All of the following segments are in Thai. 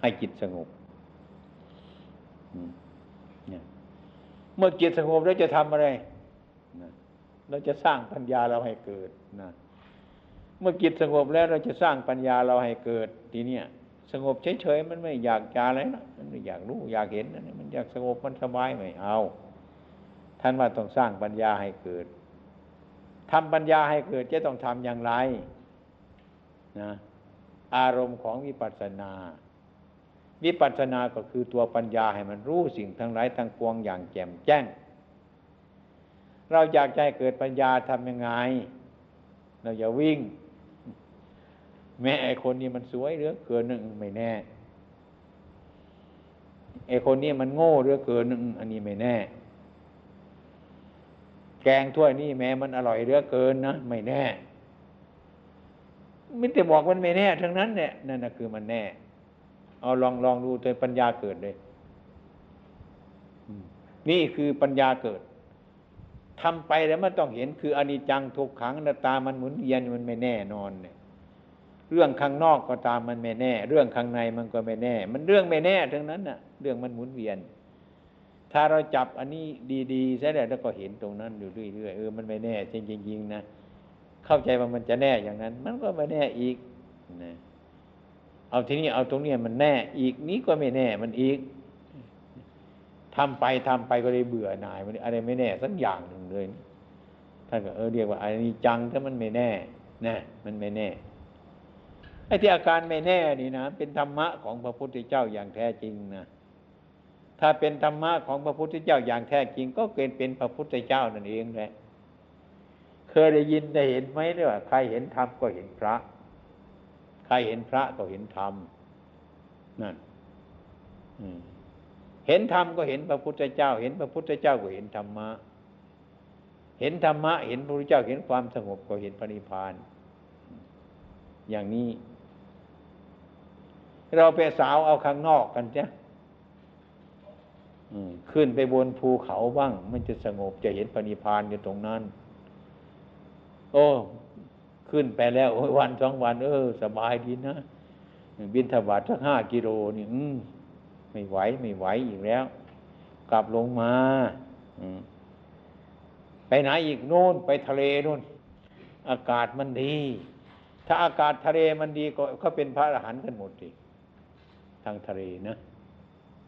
ให้จิตสงบเมื่อจิตสงบแล้วจะทำอะไรเราจะสร้างปัญญาเราให้เกิดนะเมื่อจิตสงบแล้วเราจะสร้างปัญญาเราให้เกิดทีเนี้ยสงบเฉยๆมันไม่อยากจะอะไรนะมันไม่อยากรู้อยากเห็นมันอยากสงบมันสบายไม่เอา ท่านว่าต้องสร้างปัญญาให้เกิดทำปัญญาให้เกิดจะต้องทำอย่างไรนะ อารมณ์ของวิปัสสนาวิปัสสนาก็คือตัวปัญญาให้มันรู้สิ่งทั้งหลายทั้งปวงอย่างแจ่มแจ้ง เราอยากให้เกิดปัญญาทำยังไง เราอย่าวิ่ง แม่ไอคนนี้มันสวยเหลือเกินหนึ่งไม่แน่ไอคนนี้มันโง่เหลือเกินหนึ่งอันนี้ไม่แน่ แกงถ้วยนี่แม้มันอร่อยเหลือเกินนะไม่แน่ มิแต่บอกมันไม่แน่ทั้งนั้นเนี่ยนั่นนะคือมันแน่ เอาลองลองดูตัวปัญญาเกิดเลยนี่คือปัญญาเกิดทำไปแล้วมันต้องเห็นคืออนิจจังทุกขังนาตามันหมุนเวียนมันไม่แน่นอนเนี่ยเรื่องข้างนอกก็ตามมันไม่แน่ เรื่องข้างในมันก็ไม่แน่ มันเรื่องไม่แน่ทั้งนั้นน่ะ เรื่องมันหมุนเวียน ถ้าเราจับอันนี้ดีๆใช่แล้วก็เห็นตรงนั้นอยู่เรื่อยๆเออมันไม่แน่จริงๆนะ เข้าใจว่ามันจะแน่อย่างนั้น มันก็ไม่แน่อีกนะเอาทีนี้เอาตรงนี้มันแน่อีกนี้ก็ไม่แน่มันอีกทำไปทำไปก็เลยเบื่อหน่ายมันอะไรไม่แน่สักอย่างหนึ่งเลยท่านก็เออเรียกว่าอันนี้จังถ้ามันไม่แน่นะมันไม่แน่ไอ้ที่อาการไม่แน่นี่นะเป็นธรรมะของพระพุทธเจ้าอย่างแท้จริงนะถ้าเป็นธรรมะของพระพุทธเจ้าอย่างแท้จริง ก็เกิดเป็นพระพุทธเจ้านั่นเองแหละ เคยได้ยินได้เห็นไหมเนี่ยว่าใครเห็นธรรมก็เห็นพระ ใครเห็นพระก็เห็นธรรมนั่นเห็นธรรมก็เห็นพระพุทธเจ้า เห็นพระพุทธเจ้าก็เห็นธรรมะ เห็นธรรมะ เห็นพระพุทธเจ้าเห็นความสงบก็เห็นพระนิพพาน อย่างนี้ เราไปสาวเอาข้างนอกกันจ้ะขึ้นไปบนภูเขาบ้าง มันจะสงบจะเห็นพระนิพพานอยู่ตรงนั้น โอ้ขึ้นไปแล้ววันสองวัน เออ สบายดีนะบินถบาทสักห้ากิโลนี่อืมไม่ไหวไม่ไหวอีกแล้ว กลับลงมาไปไหนอีกโน่นไปทะเลนู่น อากาศมันดี ถ้าอากาศทะเลมันดีก็เขาเป็นพระอรหันต์กันหมดสิทางทะเลนะ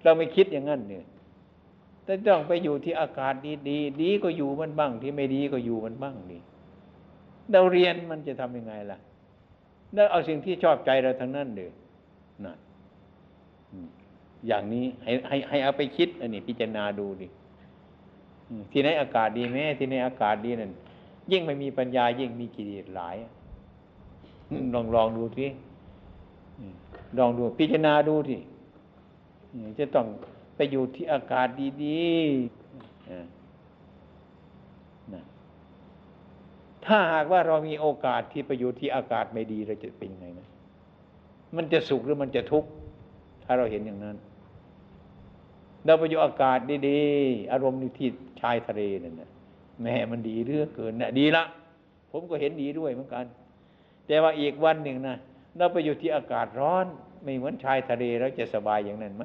เราไม่คิดอย่างนั้นเนี่ยแต่ต้องไปอยู่ที่อากาศดีดีดีก็อยู่มันบ้าง ที่ไม่ดีก็อยู่มันบ้างดี เราเรียนมันจะทำยังไงล่ะแล้วเอาสิ่งที่ชอบใจเราทั้งนั้นเลยนั่นอย่างนี้ให้ให้ให้เอาไปคิดอันนี้พิจารณาดูดิที่ไหนอากาศดีแม้ที่ไหนอากาศดีนั่นยิ่งไม่มีปัญญายิ่งมีกิเลสหลายลองลองดูที่ลองดูพิจารณาดูที่จะต้องไปอยู่ที่อากาศดีๆ ถ้าหากว่าเรามีโอกาสที่ไปอยู่ที่อากาศไม่ดีเราจะเป็นยังไงนะมันจะสุขหรือมันจะทุกข์ถ้าเราเห็นอย่างนั้น เราไปอยู่อากาศดีๆอารมณ์ที่ชายทะเลนั่นนะแม่มันดีเรื่องเกินนะดีละผมก็เห็นดีด้วยเหมือนกัน แต่ว่าอีกวันหนึ่งนะเราไปอยู่ที่อากาศร้อน ไม่เหมือนชายทะเลเราจะสบายอย่างนั้นไหม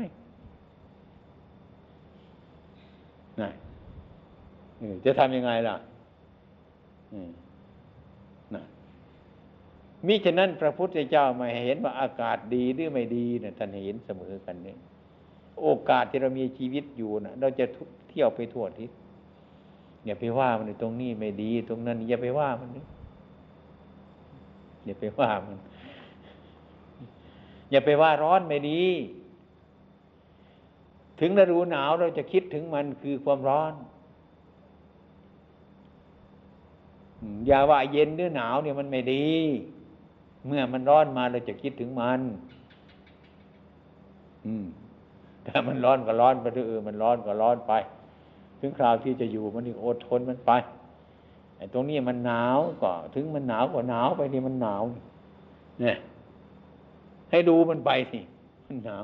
นะจะทำยังไงล่ะนะ มิฉะนั้นพระพุทธเจ้าม่เห็นว่าอากาศดีหรือไม่ดีนะท่านเห็นเสมอกันเนี่ยโอกาสที่เรามีชีวิตอยู่นะเราจะเที่ยวไปทั่วทิศอย่าไปว่ามันตรงนี้ไม่ดี ตรงนั้น อย่าไปว่ามันอย่าไปว่ามัน อย่าไปว่าร้อนไม่ดี ถึงฤดูหนาวเราจะคิดถึงมันคือความร้อนอย่าว่าเย็นหรือหนาวเนี่ยมันไม่ดี เมื่อมันร้อนมาเราจะคิดถึงมัน อืมถ้ามันร้อนก็ร้อนไปเออมันร้อนก็ร้อนไป ถึงคราวที่จะอยู่มันอดทนมันไปไอ้ตรงนี้มันหนาวก็ ถึงมันหนาวก็หนาวไปนี่มันหนาว เนี่ย ให้ดูมันไปสิมันหนาว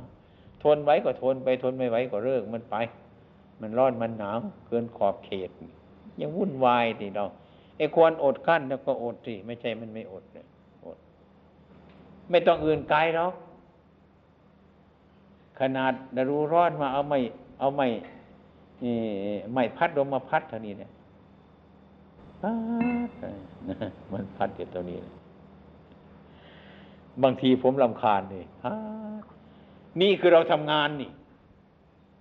ทนไว้ก็ทนไปทนไม่ไหวก็เลิกมันไป มันร้อนมันหนาวเกินขอบเขตยังวุ่นวายทีเราไอ้ควรอดกั้นแล้วก็อดสิไม่ใช่มันไม่อดเลยอด ไม่ต้องอื่นไกลหรอกขนาดดารู้ร้อนมาเอาไม่ เอาไม่ไม่พัดลมมาพัดเท่านี้เนี่ยพัดมันพัดอยู่ตัวนี้ บางทีผมลำคาญเลยนี่คือเราทำงานนี่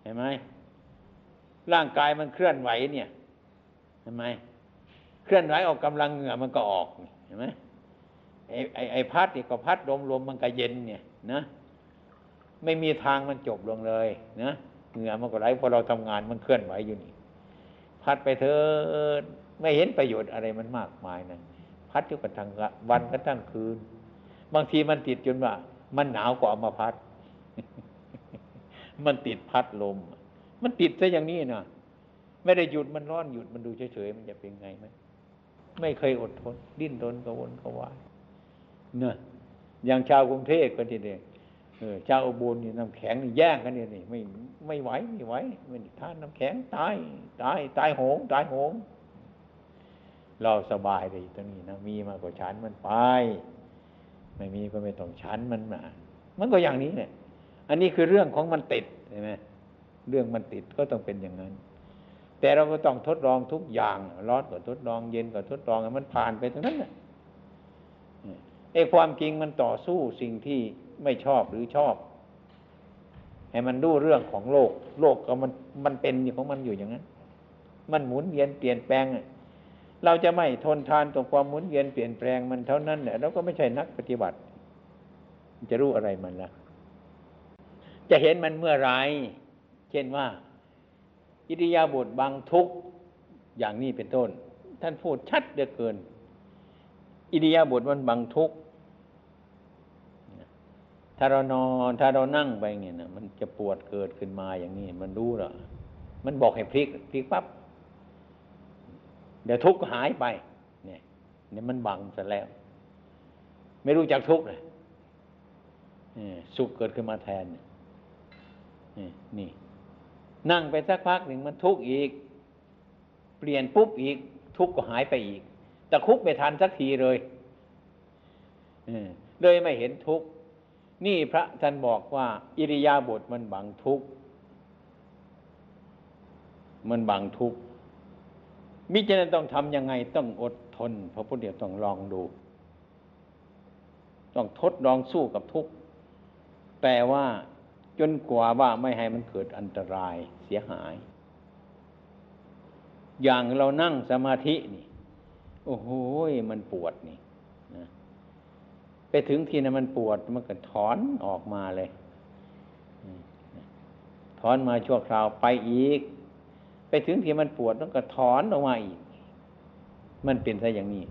เห็นไหมร่างกายมันเคลื่อนไหวเนี่ย เห็นไหมเคลื่อนไหวออกกำลังเหงื่อมันก็ออกเห็นไหม ไอ้ไอ้ไอ้พัดนี่ก็พัดลมลมมันก็เย็นเนี่ยนะไม่มีทางมันจบลงเลยนะเหงื่อมันก็ไหลพอเราทำงานมันเคลื่อนไหวอยู่นี่ พัดไปเถอะไม่เห็นประโยชน์อะไรมันมากมายนะพัดอยู่กันทั้งวันกันทั้งคืน บางทีมันติดจนว่า มันหนาวกว่ามาพัด มันติดพัดลม มันติดซะอย่างนี้นะไม่ได้หยุดมันร้อนหยุดมันดูเฉยๆมันจะเป็นไงไหมไม่เคยอดทน ดิ้นรนกระวนกระวาย เนอะอย่างชาวกรุงเทพกันทีเดียวเออเจ้าอุบลนี่น้ำแข็งนี่แย่งกันเนี่ยนี่ไม่ไม่ไหวไม่ไหวไม่ทานน้ำแข็งตายตายตายโหงตายโหง เราสบายเลยตรงนี้นะมีมากกว่าฉันมันไป ไม่มีก็ไม่ต้องฉันมันมามันก็อย่างนี้เนี่ย อันนี้คือเรื่องของมันติดใช่ไหมเรื่องมันติดก็ต้องเป็นอย่างนั้น แต่เราก็ต้องทดลองทุกอย่าง ร้อนก็ทดลองเย็นก็ทดลองมันผ่านไปตรงนั้นแหละ ไอ้ความจริงมันต่อสู้สิ่งที่ไม่ชอบหรือชอบ ให้มันรู้เรื่องของโลก โลกก็มันมันเป็นของมันอยู่อย่างนั้น มันหมุนเวียนเปลี่ยนแปลง เราจะไม่ทนทานต่อความหมุนเวียนเปลี่ยนแปลงมันเท่านั้นแหละเราก็ไม่ใช่นักปฏิบัติ จะรู้อะไรมันละจะเห็นมันเมื่อไรเช่นว่า อิริยาบถบางทุกอย่างนี้เป็นต้น ท่านพูดชัดเหลือเกิน อิริยาบถมันบางทุก ถ้าเรานอนถ้าเรานั่งไปเงี้ยนะมันจะปวดเกิดขึ้นมาอย่างนี้ มันรู้หรอมันบอกให้พลิกพลิกปั๊บเดี๋ยวทุกข์หายไป เนี่ยเนี่ยมันบังซะแล้ว ไม่รู้จักทุกข์เลยสุขเกิดขึ้นมาแทนนี่นี่ นั่งไปสักพักหนึ่งมันทุกข์อีก เปลี่ยนปุ๊บอีก ทุกข์ก็หายไปอีก แต่คุกไม่ทันสักทีเลยเลยไม่เห็นทุกข์ นี่พระท่านบอกว่า อิริยาบถมันบังทุกมันบังทุกมิจฉาต้องทำยังไงต้องอดทนพระพุทธเจ้าต้องลองดู ต้องทดลองสู้กับทุกแต่ว่าจนกว่าว่าไม่ให้มันเกิดอันตรายเสียหาย อย่างเรานั่งสมาธินี่ โอ้โหมันปวดนี่ ถึงที่นั้นมันปวดมันก็ถอนออกมาเลย ถอนมาชั่วคราวไปอีก ไปถึงที่มันปวดมันก็ถอนออกมาอีก มันเป็นซะอย่างนี้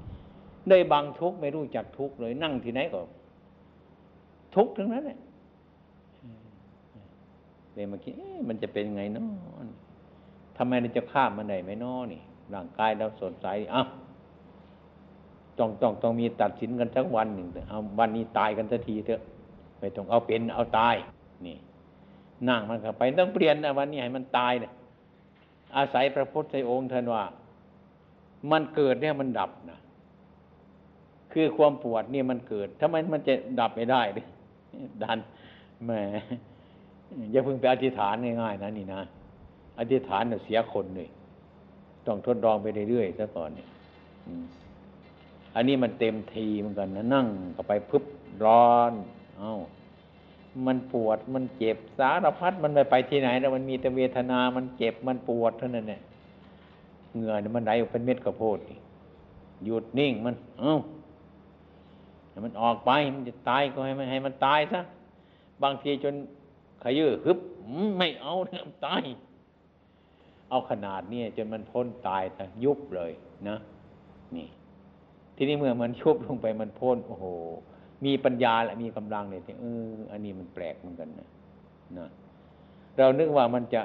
ได้บางทุกไม่รู้จักทุกเลย นั่งที่ไหนก็ ทุกทั้งนั้นแหละเลยมาคิดมันจะเป็นไงเนาะทำไมเราจะข้ามมันได้ไหมนาะนี่ร่างกายเราสดใสอ้าว ต้องต้องต้องมีตัดสินกันทั้งวันหนึ่งเอาวันนี้ตายกันสักทีเถอะไม่ต้องเอาเป็นเอาตายนี่นั่งมันเข้าไปต้องเปลี่ยนนะวันนี้ให้มันตายเนี่ยอาศัยพระพุทธองค์ท่านว่า มันเกิดเนี่ยมันดับนะคือความปวดเนี่ยมันเกิดทำไมมันจะดับไม่ได้เลยดันแหมอย่าเพิ่งไปอธิษฐานง่ายๆนะนี่นะอธิษฐานเน่ยเสียคนเลยต้องทดลองไปเรื่อยๆซะก่อนเนี่ย อันนี้มันเต็มทีเหมือนกันนะนั่งก็ไปพึบร้อนเอา้ามันปวดมันเจ็บสารพัดมันไปไปที่ไหนแล้วมันมีแต่เวทนา มันเจ็บมันปวดเท่านั้นเนี่ยเหงื่อนี่มันไหลออกเป็นเม็ดกระโพดหยุดนิ่งมันเอา้ามันออกไปมันจะตายก็ให้มันให้มันตายซะบางทีจนขยื้อฮึบไม่เอาเนี่ยตาย เอาขนาดนี้จนมันพ้นตายแต่ยุบเลยนะ นี่ ทีนี้เมื่อมันชุบลงไปมันพ้นโอ้โห มีปัญญาและมีกำลังเลยที่เอออันนี้มันแปลกเหมือนกันนะนะเรานึกว่ามันจะ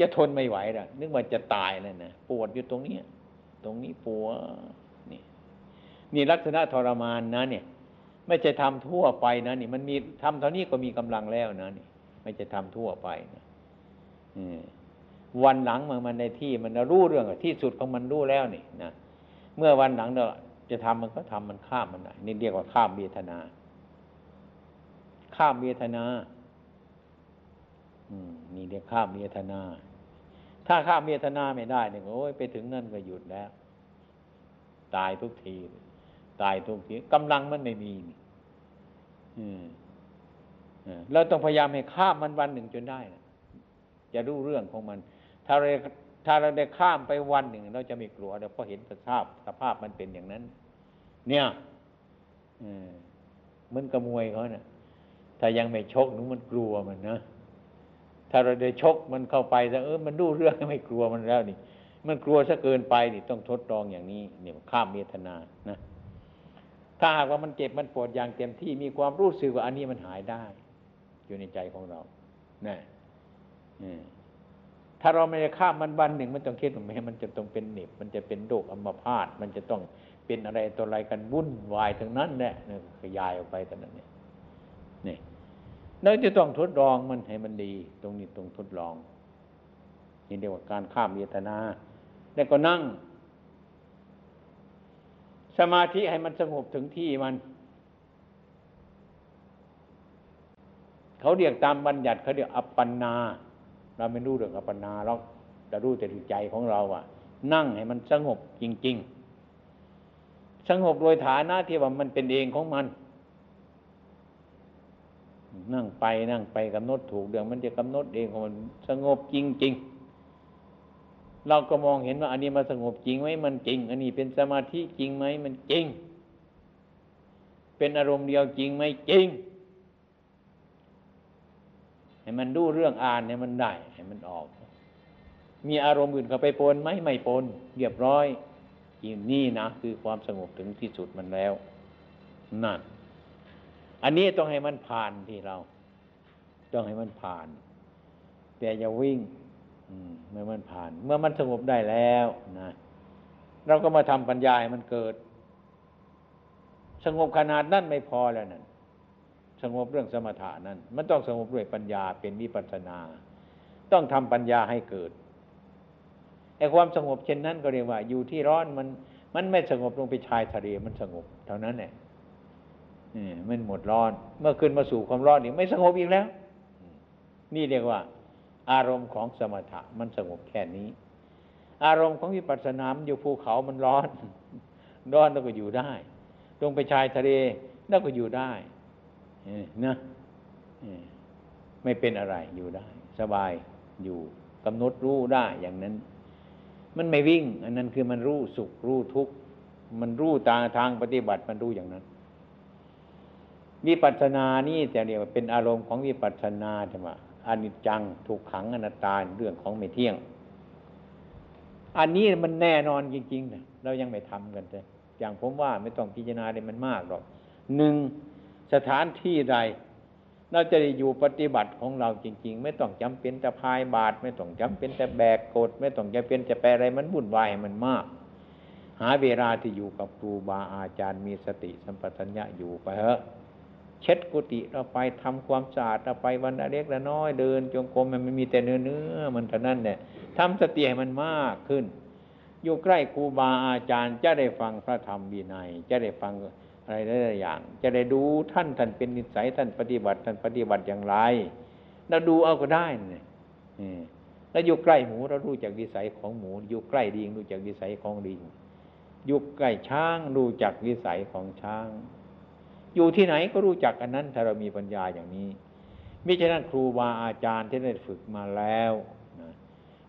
จะทนไม่ไหวละนึกว่าจะตายแล้วนะปวดอยู่ตรงนี้ตรงนี้ปวดนี่นี่ลักษณะทรมานนะ เนี่ย ไม่ใช่ทำทั่วไปนะนี่ มันมีทำเท่านี้ก็มีกำลังแล้วนะนี่ ไม่ใช่ทำทั่วไปนะวันหลังมันมันในที่มันรู้เรื่องที่สุดของมันรู้แล้วนี่นะเมื่อวันหลังเรา จะทำมันก็ทำมันข้ามมันได้นี่เรียกว่าข้ามเวทนา ข้ามเวทนา อืมนี่เรียกข้ามเวทนา ถ้าข้ามเวทนาไม่ได้เนี่ยโอ้ยไปถึงนั่นก็หยุดแล้ว ตายทุกที ตายทุกทีกำลังมันไม่มีนี่เราต้องพยายามให้ข้ามมันวันหนึ่งจนได้นะจะรู้เรื่องของมัน ถ้าเรา ถ้าเราได้ข้ามไปวันหนึ่ง เราจะไม่กลัวเราเพราะเห็นสภาพสภาพมันเป็นอย่างนั้น เนี่ยมันกระมวยเขาเนะ่ยถ้ายังไม่ชกหนูมันกลัวมันนะถ้าเราได้ชกมันเข้าไปแต่เออมันรู้เรื่องไม่กลัวมันแล้วนี่ มันกลัวซะเกินไปนี่ต้องทดลองอย่างนี้เนี่ยข้ามเมตนานะ ถ้าหากว่ามันเจ็บมันปวดอย่างเต็มที่มีความรู้สึกว่าอันนี้มันหายได้ อยู่ในใจของเรานะ ถ้าเราไม่ได้ข้ามมันวันหนึ่งมันต้องคิดว่าแม้มันจะต้องเป็นหนิบมันจะเป็นโรคอัมพาตมันจะต้องเป็นอะไรตัวอะไรกันวุ่นวายทั้งนั้นแหละขยายออกไปแต่นั้นเนี่ยนี่เราจะต้องทดลองมันให้มันดี ตรงนี้ตรงทดลองนี่เรียกว่าการข้ามเวทนาแล้วก็นั่ง สมาธิให้มันสงบถึงที่มัน เขาเรียกตามบัญญัติเขาเรียกอัปปนา เราไม่รู้เรื่องอัปปนาหรอกแต่รู้แต่ใจของเราอะนั่งให้มันสงบจริง ๆ สงบโดยฐานะที่ว่ามันเป็นเองของมัน นั่งไปนั่งไปกำหนดถูกเดืองมันจะกำหนดเองของมันสงบจริง ๆ เราก็มองเห็นว่า อันนี้มาสงบจริงไหมมันจริง อันนี้เป็นสมาธิจริงไหมมันจริง เป็นอารมณ์เดียวจริงไหมจริง ให้มันดูเรื่องอ่านเนี่ยมันได้ให้มันออก มีอารมณ์อื่นเข้าไปปนไหมไม่ปนเรียบร้อยนี่นะคือความสงบถึงที่สุดมันแล้วนั่น อันนี้ต้องให้มันผ่านที่เรา ต้องให้มันผ่าน แต่อย่าวิ่งเมื่อมันผ่าน เมื่อมันสงบได้แล้วนะเราก็มาทำปัญญาให้มันเกิด สงบขนาดนั้นไม่พอแล้วนั่น สงบเรื่องสมถะนั้น มันต้องสงบด้วยปัญญาเป็นวิปัสนา ต้องทำปัญญาให้เกิดไอ้ความสงบเช่นนั้นก็เรียกว่า อยู่ที่ร้อนมันมันไม่สงบลงไปชายทะเลมันสงบเท่านั้นแหละมันหมดร้อน เมื่อขึ้นมาสู่ความร้อนนี่ไม่สงบอีกแล้ว นี่เรียกว่า อารมณ์ของสมถะมันสงบแค่นี้ อารมณ์ของวิปัสสนามอยู่ภูเขามันร้อน ร้อนแล้วก็อยู่ได้ ลงไปชายทะเลแล้วก็อยู่ได้ นะไม่เป็นอะไรอยู่ได้ สบายอยู่กำหนดรู้ได้อย่างนั้น มันไม่วิ่ง อันนั้นคือมันรู้สุขรู้ทุกข์มันรู้ตาทางปฏิบัติมันรู้อย่างนั้นวิปัสสนานี่จะเรียกว่าเป็นอารมณ์ของวิปัสสนาใช่ไหมอนิจจังถูกขังอนัตตาเรื่องของไม่เที่ยง อันนี้มันแน่นอนจริงๆนะเรายังไม่ทำกันเลยอย่างผมว่าไม่ต้องพิจารณาเลยมันมากหรอกหนึ่ง สถานที่ใด เราจะได้อยู่ปฏิบัติของเราจริง ๆ ไม่ต้องจำเป็นจะพายบาท ไม่ต้องจำเป็นจะแบกกด ไม่ต้องจำเป็นจะแปลอะไรมันวุ่นวายมันมาก หาเวลาที่อยู่กับครูบาอาจารย์มีสติสัมปชัญญะอยู่ไปเถอะเช็ดกุฏิเราไปทำความสะอาดเราไปวันเล็กละน้อยเดิน จงกรมมันไม่มีแต่เนื้อเนื้อมันเท่านั้นเนี่ยทำสติให้มันมากขึ้น อยู่ใกล้ครูบาอาจารย์จะได้ฟังพระธรรมวินัยจะได้ฟัง อะไรหลายอย่าง จะได้ดูท่านท่านเป็นนิสัยท่านปฏิบัติท่านปฏิบัติอย่างไรเราดูเอาก็ได้เนี่ยแล้วอยู่ใกล้หมูเรารู้จักวิสัยของหมู อยู่ใกล้ดิงรู้จักวิสัยของดิงอยู่ใกล้ช้างรู้จักวิสัยของช้าง อยู่ที่ไหนก็รู้จักอันนั้นถ้าเรามีปัญญาอย่างนี้มิฉะนั้นครูบาอาจารย์ที่ได้ฝึกมาแล้วนะ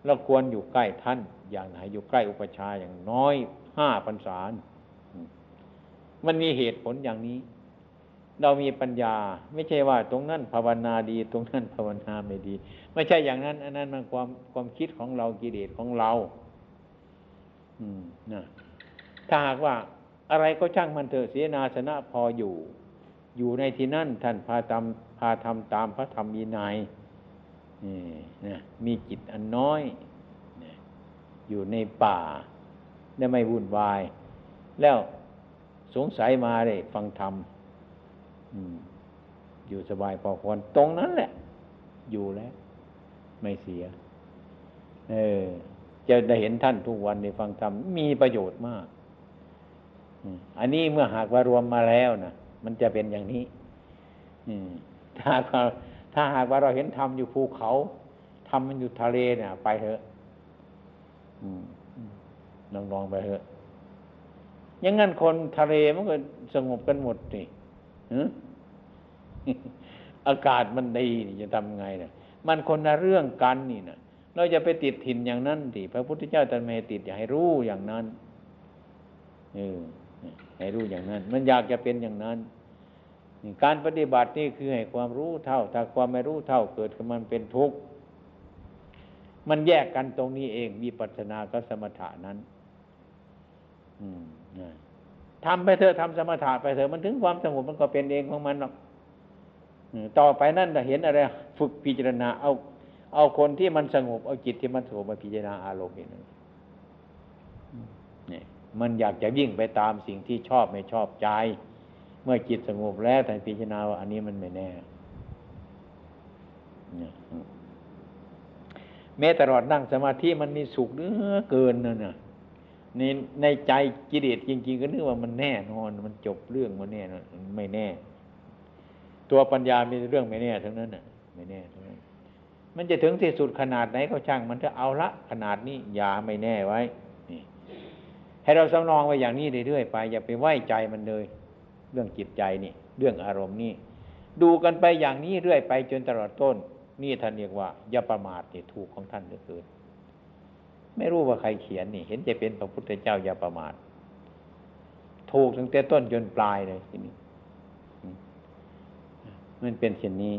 เราควรอยู่ใกล้ท่านอย่างไหนอยู่ใกล้อุปชาอย่างน้อยห้าพรรษา มันมีเหตุผลอย่างนี้ เรามีปัญญา ไม่ใช่ว่าตรงนั้นภาวนาดี ตรงนั้นภาวนาไม่ดี ไม่ใช่อย่างนั้น อันนั้นมันความความคิดของเรากิเลสของเรา อืมนะถ้าหากว่าอะไรก็ช่างมันเถอะเสียนาสนะพออยู่ อยู่ในที่นั่นท่านพาทำพาทำตามพระธรรมวินัยนี่นะมีจิตอันน้อยนะอยู่ในป่า ได้ไม่วุ่นวาย แล้ว สงสัยมาเลยฟังธรรมอยู่สบายพอควรตรงนั้นแหละ อยู่แล้ว ไม่เสีย เออ จะได้เห็นท่านทุกวันในฟังธรรมมีประโยชน์มากอันนี้เมื่อหากว่ารวมมาแล้วนะมันจะเป็นอย่างนี้ถ้าถ้าหากว่าเราเห็นธรรมอยู่ภูเขาธรรมมันอยู่ทะเลเนี่ย ไปเถอะลองลองไปเถอะ ยังงั้นคนทะเลมันก็สงบกันหมดนี่อากาศมันดีนี่จะทำไงเนี่ยมันคนละเรื่องกันนี่นะเราจะไปติดถิ่นอย่างนั้นสิพระพุทธเจ้าตรัสไม่ติดอย่าให้รู้อย่างนั้นเออให้รู้อย่างนั้น มันอยากจะเป็นอย่างนั้นการปฏิบัตินี่คือให้ความรู้เท่า ถ้าความไม่รู้เท่าเกิดขึ้นมันเป็นทุกข์มันแยกกันตรงนี้เองมีปัจนาก็สมถะนั้น อืม ทำไปเถอะทำสมถะไปเถอะมันถึงความสงบมันก็เป็นเองของมันหรอกต่อไปนั่นจะเห็นอะไร ฝึกพิจารณา เอาเอาคนที่มันสงบเอาจิตที่มันสงบมาพิจารณาอารมณ์นี่นี่มันอยากจะวิ่งไปตามสิ่งที่ชอบไม่ชอบใจ เมื่อจิตสงบแล้วแต่พิจารณาว่าอันนี้มันไม่แน่แม้ตลอดนั่งสมาธิมันมีสุขเนื้อเกินนั่นน่ะ ในในใจกิเลสจริง ๆ ก็นึกว่ามันแน่นอน มันจบเรื่องมันแน่นอนไม่แน่ ตัวปัญญามีเรื่องไม่แน่ทั้งนั้นน่ะ ไม่แน่ทั้งนั้น มันจะถึงที่สุดขนาดไหนก็ช่าง มันจะเอาละขนาดนี้อย่าไม่แน่ไว้นี่ให้เราสำนองไว้อย่างนี้เรื่อยๆไป อย่าไปไหว้ใจมันเลย เรื่องจิตใจนี่ เรื่องอารมณ์นี่ดูกันไปอย่างนี้เรื่อยไปจนตลอดต้น นี่ท่านเรียกว่าอย่าประมาทนี่ถูกของท่านเหลือเกิน ไม่รู้ว่าใครเขียนนี่ เห็นจะเป็นพระพุทธเจ้าอย่าประมาทถูกตั้งแต่ต้นจนปลายเลยทีนี้มันเป็นเช่นนี้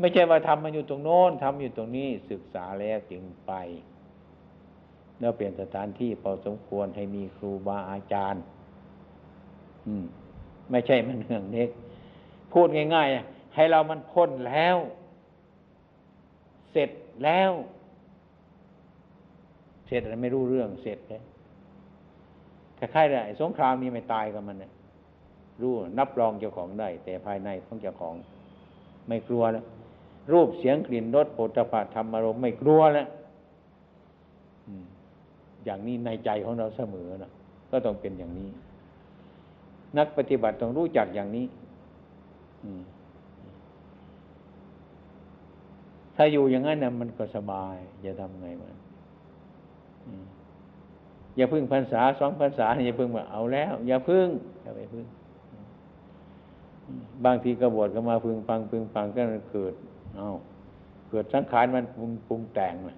ไม่ใช่ว่าทำมันอยู่ตรงโน้นทำอยู่ตรงนี้ศึกษาแล้วจึงไป แล้วเปลี่ยนสถานที่พอสมควรให้มีครูบาอาจารย์ อืม ไม่ใช่มันเรื่องเล็กพูดง่าย ๆ ให้เรามันพ้นแล้ว เสร็จแล้ว เสร็จแล้วไม่รู้เรื่องเสร็จเลยถ้าใครได้สงครามนี้ไม่ตายกับมันเนี่ยรู้นับรองเจ้าของได้ แต่ภายในของเจ้าของ ไม่กลัวแล้วรูปเสียงกลิ่นรสโผฏฐะธรรมอารมณ์ไม่กลัวแล้วอย่างนี้ในใจของเราเสมอนะก็ต้องเป็นอย่างนี้ นักปฏิบัติต้องรู้จักอย่างนี้ถ้าอยู่อย่างนั้นนะมันก็สบาย จะทำไงมัน อย่าพึ่งพรรษาสองพรรษาอย่าพึ่งว่าเอาแล้ว อย่าพึ่งอย่าไปพึ่ง บางทีกระบวดก็มาพึ่งฟังพึ่งฟังก็เกิดเอาเกิดสังขารมันปรุงปรุงแต่งมา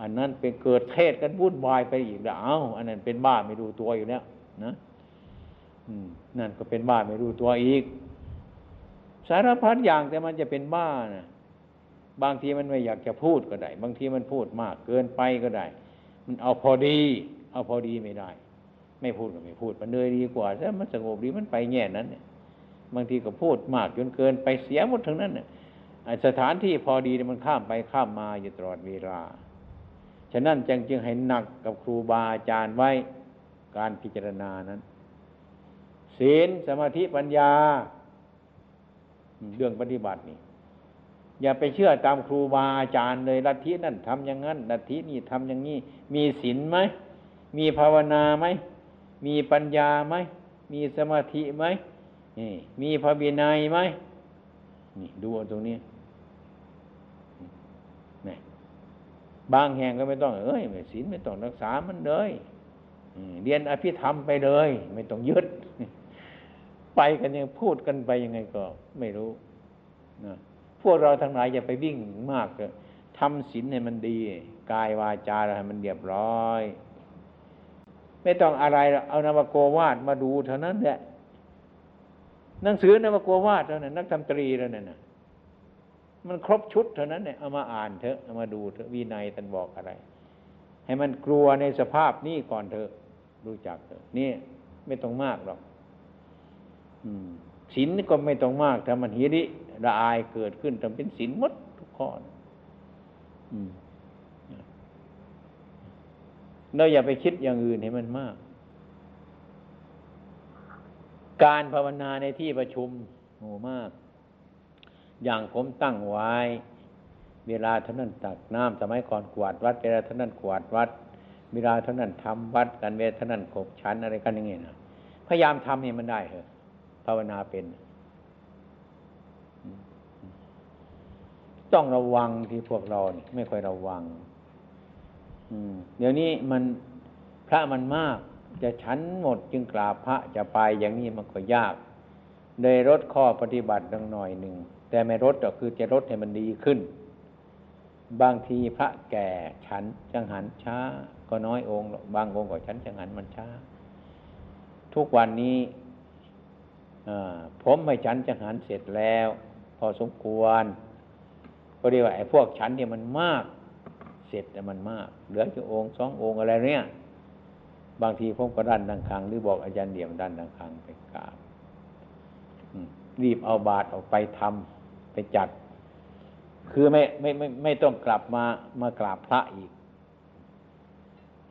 อันนั้นเป็นเกิดเทศกันวุ่นวายไปอีกแล้วเอาอันนั้นเป็นบ้าไม่รู้ตัวอยู่แล้วนะนั่นก็เป็นบ้าไม่รู้ตัวอีก สารพัดอย่างแต่มันจะเป็นบ้านะบางทีมันไม่อยากจะพูดก็ได้ บางทีมันพูดมากเกินไปก็ได้ มันเอาพอดี เอาพอดีไม่ได้ ไม่พูดก็ไม่พูด มันเลยดีกว่าถ้ามันสงบดีมันไปแง่นั้นเนี่ยบางทีก็พูดมากจนเกินไปเสียหมดทั้งนั้นเนี่ยสถานที่พอดีมันข้ามไปข้ามมาอยู่ตลอดเวลา ฉะนั้นจึงจึงให้หนักกับครูบาอาจารย์ไว้การพิจารณานั้น ศีลสมาธิปัญญา เรื่องปฏิบัตินี่ อย่าไปเชื่อตามครูบาอาจารย์เลยลัทธินั่นทำอย่างนั้นลัทธินี่ทำอย่างนี้ มีศีลไหมมีภาวนาไหมมีปัญญาไหมมีสมาธิไหมนี่มีพระบินัยไหมนี่ดูตรงนี้นี่บางแห่งก็ไม่ต้องเอ้ยไม่ศีลไม่ต้องรักษามันเลยเรียนอภิธรรมไปเลย ไม่ต้องยึด ไปกันยังพูดกันไปยังไงก็ไม่รู้นะ พวกเราทั้งหลายอย่าไปวิ่งมากเลยทำศีลให้มันดีกายวาจาให้มันเรียบร้อย ไม่ต้องอะไรเอานามโกวาดมาดูเท่านั้นแหละหนังสือนามโกวาดเท่านั้นนักธรรมตรีแล้วนั่นนะมันครบชุดเท่านั้นเนี่ยเอามาอ่านเถอะเอามาดูเถอะวินัยท่านบอกอะไร ให้มันกลัวในสภาพนี้ก่อนเถอะ รู้จักเถอะนี่ไม่ต้องมากหรอกศีลก็ไม่ต้องมากถ้ามันหิริละอายเกิดขึ้นทำเป็นศีลมดทุกข้อเราอย่าไปคิดอย่างอื่นให้มันมาก การภาวนาในที่ประชุมโหมาก อย่างผมตั้งไว้ เวลาเท่านั้นตักน้ำสมัยก่อนกวาดวัด เวลาเท่านั้นกวาดวัด เวลาเท่านั้นทำวัดกันเวลาเท่านั้นขบชั้นอะไรกันอย่างเงี้ยนะพยายามทำให้มันได้เถอะภาวนาเป็น ต้องระวังที่พวกเราเนี่ไม่ค่อยระวังเดี๋ยวนี้มันพระมันมาก จะฉันหมดจึงกราบพระจะไปอย่างนี้มันก็ยากเลยลดข้อปฏิบัติดังหน่อยหนึ่งแต่ไม่ลดก็คือจะลดให้มันดีขึ้น บางทีพระแก่ฉันจังหันช้า ก็น้อยองค์ บางองค์ก็ฉันจังหันมันช้า ทุกวันนี้ผมไม่ฉันจังหันเสร็จแล้ว พอสมควร ก็เรียกว่าไอ้พวกฉันเนี่ยมันมาก เสร็จแต่มันมาก เหลือจะองค์สององค์อะไรเนี่ย บางทีผมก็ดันดังคังหรือบอกอาจารย์เดี่ยมดันดังคังไปกราบรีบเอาบาตรออกไปทำไปจัด คือไม่ไม่ไม่ไม่ต้องกลับมามากราบพระอีก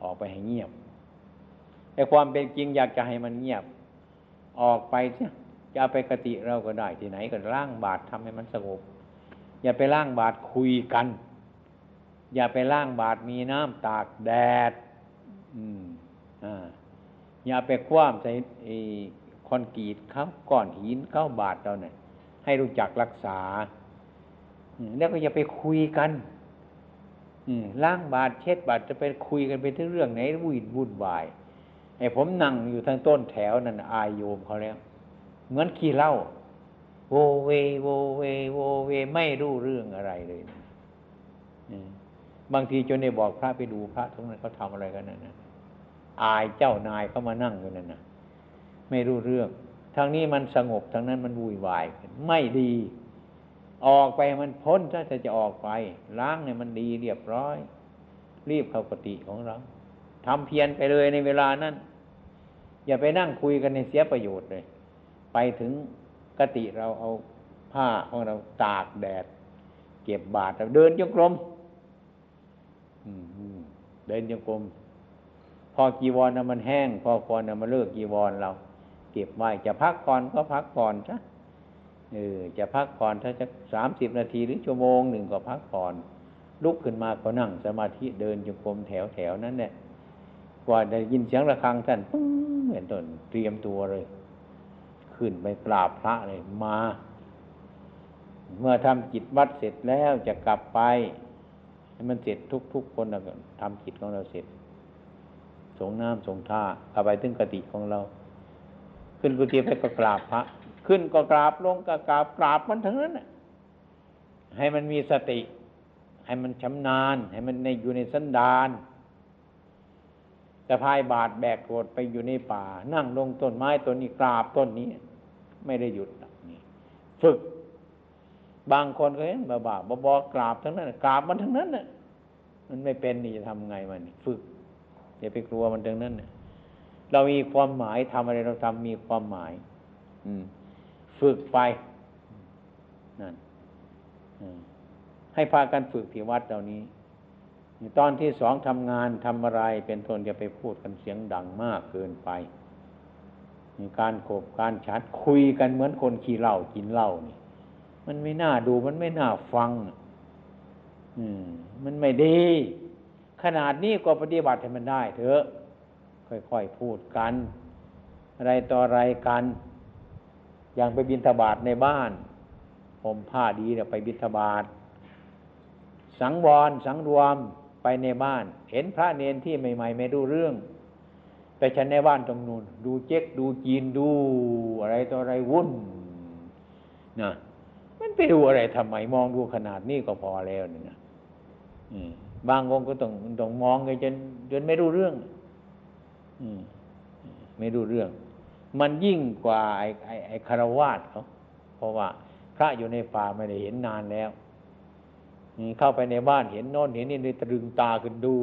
ออกไปให้เงียบแต่ความเป็นจริงอยากจะให้มันเงียบ ออกไปเนี่ยจะไปกติเราก็ได้ที่ไหนก็ร่างบาตรทำให้มันสงบ อย่าไปร่างบาตรคุยกัน อย่าไปร่างบาตรมีน้ำตากแดดอย่าไปคว้ามใส่คอนกรีตเขาก้อนหินเข้าบาดเราเนี่ยให้รู้จักรักษาแล้วก็อย่าไปคุยกันล้างบาดเช็ดบาดจะไปคุยกันไปถึงเรื่องไหนวุ่นวุ่นวายไอ้ผมนั่งอยู่ทางต้นแถวนั่นอายโยมเขาแล้ว เหมือนขี้เล่า โวเวโวเวโวเวไม่รู้เรื่องอะไรเลยบางทีจนได้บอกพระไปดูพระทุกนั้นเขาทำอะไรกันนั่นนะอายเจ้านายเขามานั่งอยู่นั่นนะไม่รู้เรื่องทางนี้มันสงบทางนั้นมันวุ่นวายไม่ดี ออกไปมันพ้นถ้าจะจะออกไปล้างเนี่ยมันดีเรียบร้อย รีบเข้ากติของเราทำเพียรไปเลยในเวลานั้น อย่าไปนั่งคุยกันในเสียประโยชน์เลย ไปถึง กติเราเอาผ้าของเราตากแดด เก็บบาทเราเดินจงกรมเดินจงกรมพอกีวรนะมันแห้ง พอควรนะมันเลิกกีวรเรา เก็บไว้จะพักก่อนก็พักก่อนซะเออจะพักผ่อนถ้าจะสามสิบนาทีหรือชั่วโมงหนึ่งก็พักผ่อนลุกขึ้นมาก็นั่งสมาธิเดินจงกรมแถวแถวนั้นเนี่ยกว่าได้ยินเสียงระฆังท่านปึ้งเหมือนต้นเตรียมตัวเลย ขึ้นไปกราบพระเลยมา เมื่อทำจิตวัดเสร็จแล้วจะกลับไป ให้มันเสร็จทุกๆคนแล้วทำจิตของเราเสร็จ สงน้ำสงท่ากลับไปถึงกติของเรา ขึ้นกุฏิไปก็กราบพระ ขึ้นก็กราบลงก็กราบกราบมันทั้งนั้นให้มันมีสติ ให้มันชำนาญ ให้มันในอยู่ในสันดานะพายบาดแบกโกรธไปอยู่ในป่า นั่งลงต้นไม้ต้นนี้กราบต้นนี้ ไม่ได้หยุดนี่ฝึก บางคนก็เห็นบ้าบ้าบอกราบทั้งนั้นกราบมันทั้งนั้นน่ะมันไม่เป็นนี่จะทำไงมันฝึกอย่าไปกลัวมันตรงนั้นเรามีความหมายทำอะไรเราทำมีความหมาย อืม ฝึกไปนั่นให้พากันฝึกที่วัดเหล่านี้ ตอนที่สองทำงานทำอะไรเป็นทนจะไปพูดกันเสียงดังมากเกินไป มีการโขบการชัดคุยกันเหมือนคนขี่เหล้ากินเหล้านี่ มันไม่น่าดูมันไม่น่าฟัง อืม มันไม่ดี ขนาดนี้ก็ปฏิบัติให้มันได้เถอะ ค่อยๆพูดกัน อะไรต่ออะไรกัน อย่างไปบินทบาทในบ้านผมผ้าดีเนี่ยไปบินทบาท สังวรสังรวม ไปในบ้าน เห็นพระเนนที่ใหม่ ๆ ไม่รู้เรื่อง ไปฉันในบ้านตรงนู้นดูเจ๊กดูจีนดูอะไรต่ออะไรวุ่นนะมันไปดูอะไรทำไมมองดูขนาดนี้ก็พอแล้วนี่นะบางองค์ก็ต้องต้องมองกันจนจนไม่รู้เรื่อง อืมไม่รู้เรื่อง มันยิ่งกว่าไอ้ไอ้ไอ้คารวาสเขาเพราะว่าพระอยู่ในป่าไม่ได้เห็นนานแล้ว เข้าไปในบ้านเห็นโน่นเห็นนี่เลยตรึงตาขึ้นดู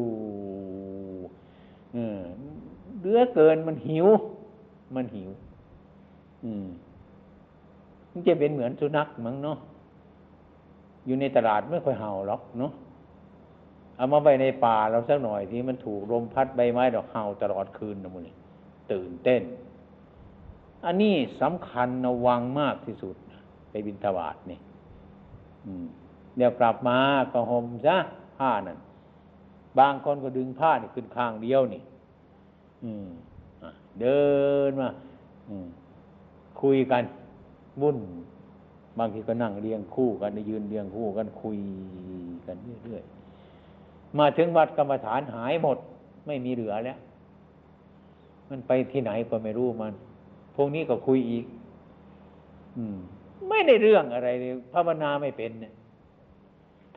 เลือเกินมันหิว มันหิว อืมมันจะเป็นเหมือนสุนัขมั้งเนาะอยู่ในตลาดไม่ค่อยเห่าหรอกเนาะเอามาไว้ในป่าเราสักหน่อยที่มันถูกลมพัดใบไม้ดอกเห่าตลอดคืนนะมึงตื่นเต้น อันนี้สำคัญระวังมากที่สุด ไปบินทบาทนี่ เดี๋ยวกลับมาก็ห่มซะผ้านั่นบางคนก็ดึงผ้านี่ขึ้นข้างเดียวนี่เดินมาคุยกันวุ่น บางทีก็นั่งเรียงคู่กันยืนเรียงคู่กันคุยกันเรื่อยๆมาถึงวัดกรรมฐานหายหมด ไม่มีเหลือแล้ว มันไปที่ไหนก็ไม่รู้มัน พวกนี้ก็คุยอีก อืม ไม่ได้เรื่องอะไรเลยภาวนาไม่เป็นเนี่ย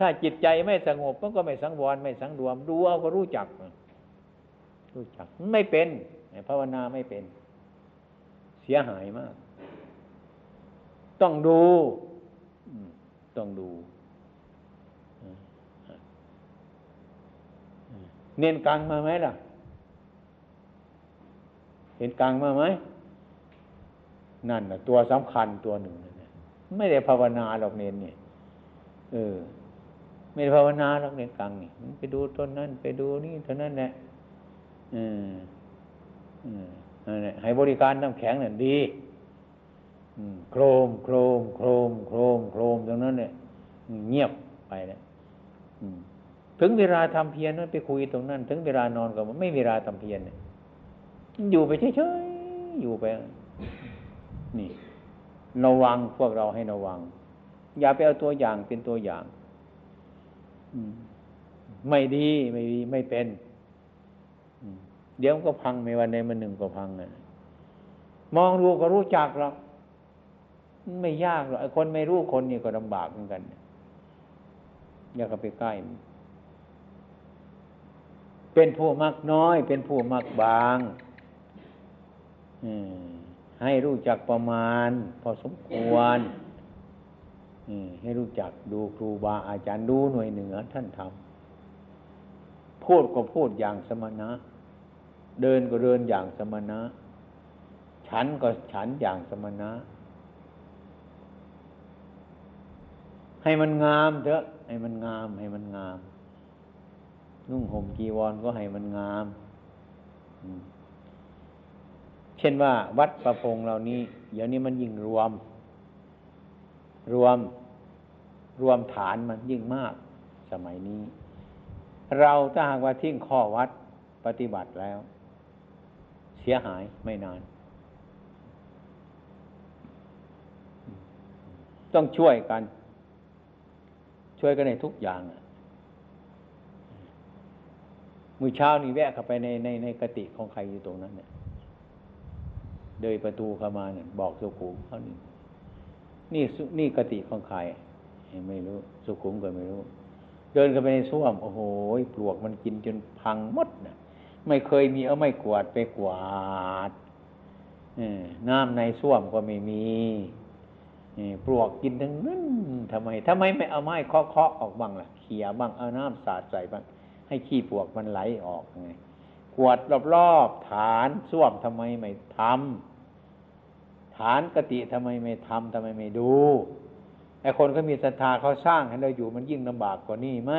ถ้าจิตใจไม่สงบมันก็ไม่สังวรไม่สังรวม ดูเอาก็รู้จัก รู้จักไม่เป็นภาวนาไม่เป็น เสียหายมาก ต้องดูต้องดูเน้นกลางมาไหมล่ะ เห็นกลางมาไหมนั่นนะตัวสำคัญตัวหนึ่ง ไม่ได้ภาวนาหรอกเน้นเนี่ยเออ ไม่ได้ภาวนาหรอกเน้นกลางนี่ไปดูต้นนั้น ไปดูนี่เท่านั้นแหละอืมอืมให้บริการน้ำแข็งนั่นดีโครมโครมโครมโครมโครมตรงนั้นเนี่ยเงียบไปแล้วถึงเวลาทำเพียรนั้นไปคุยตรงนั้น ถึงเวลานอนก็ไม่เวลาทำเพียรเนี่ยอยู่ไปเฉยๆอยู่ไป นี่ระวังพวกเราให้ระวัง อย่าไปเอาตัวอย่างเป็นตัวอย่าง ไม่ดีไม่ดีไม่เป็นเดี๋ยวก็พังไม่วันใดมันหนึ่งก็พังอะมองดูก็รู้จักหรอกไม่ยากหรอกคนไม่รู้คนนี่ก็ลำบากเหมือนกันอย่าเข้าไปใกล้เป็นผู้มักน้อย เป็นผู้มักบางให้รู้จักประมาณ พอสมควร ให้รู้จักดูครูบาอาจารย์ดูหน่วยเหนือท่านทำพูดก็พูดอย่างสมณะ เดินก็เดินอย่างสมณะ ฉันก็ฉันอย่างสมณะ ให้มันงามเถอะ ให้มันงาม ให้มันงาม นุ่งห่มกีวรก็ให้มันงามเช่นว่าวัดประพงเหล่านี้ เดี๋ยวนี้มันยิ่งรวม รวมรวมฐานมันยิ่งมากสมัยนี้ เราถ้าหากว่าทิ้งข้อวัดปฏิบัติแล้ว เสียหายไม่นาน ต้องช่วยกัน ช่วยกันในทุกอย่างมือเช้านี่แวะเข้าไปในในในกติของใครอยู่ตรงนั้นเนี่ยเดินประตูเข้ามาเนี่ยบอกสุขุมเขานี่ นี่นี่กติของใครไม่รู้ สุขุมก็ไม่รู้ เดินเข้าไปในส้วมโอ้โหปลวกมันกินจนพังหมดนะไม่เคยมีเอาไม่กวาดไปกวาดน้ำในส้วมก็ไม่มีปลวกกินทั้งนั้นทำไมทำไมไม่เอาไม้เคาะเคาะออกบ้างล่ะเขี่ยบ้างเอาน้ำสาดใส่บ้างให้ขี้ปลวกมันไหลออกไงกวาดรอบๆฐานส้วมทำไมไม่ทำ ฐานกติทำไมไม่ทำทำไมไม่ดูไอ้คนเขามีศรัทธาเขาสร้างให้เราอยู่มันยิ่งลำบากกว่านี้ไหม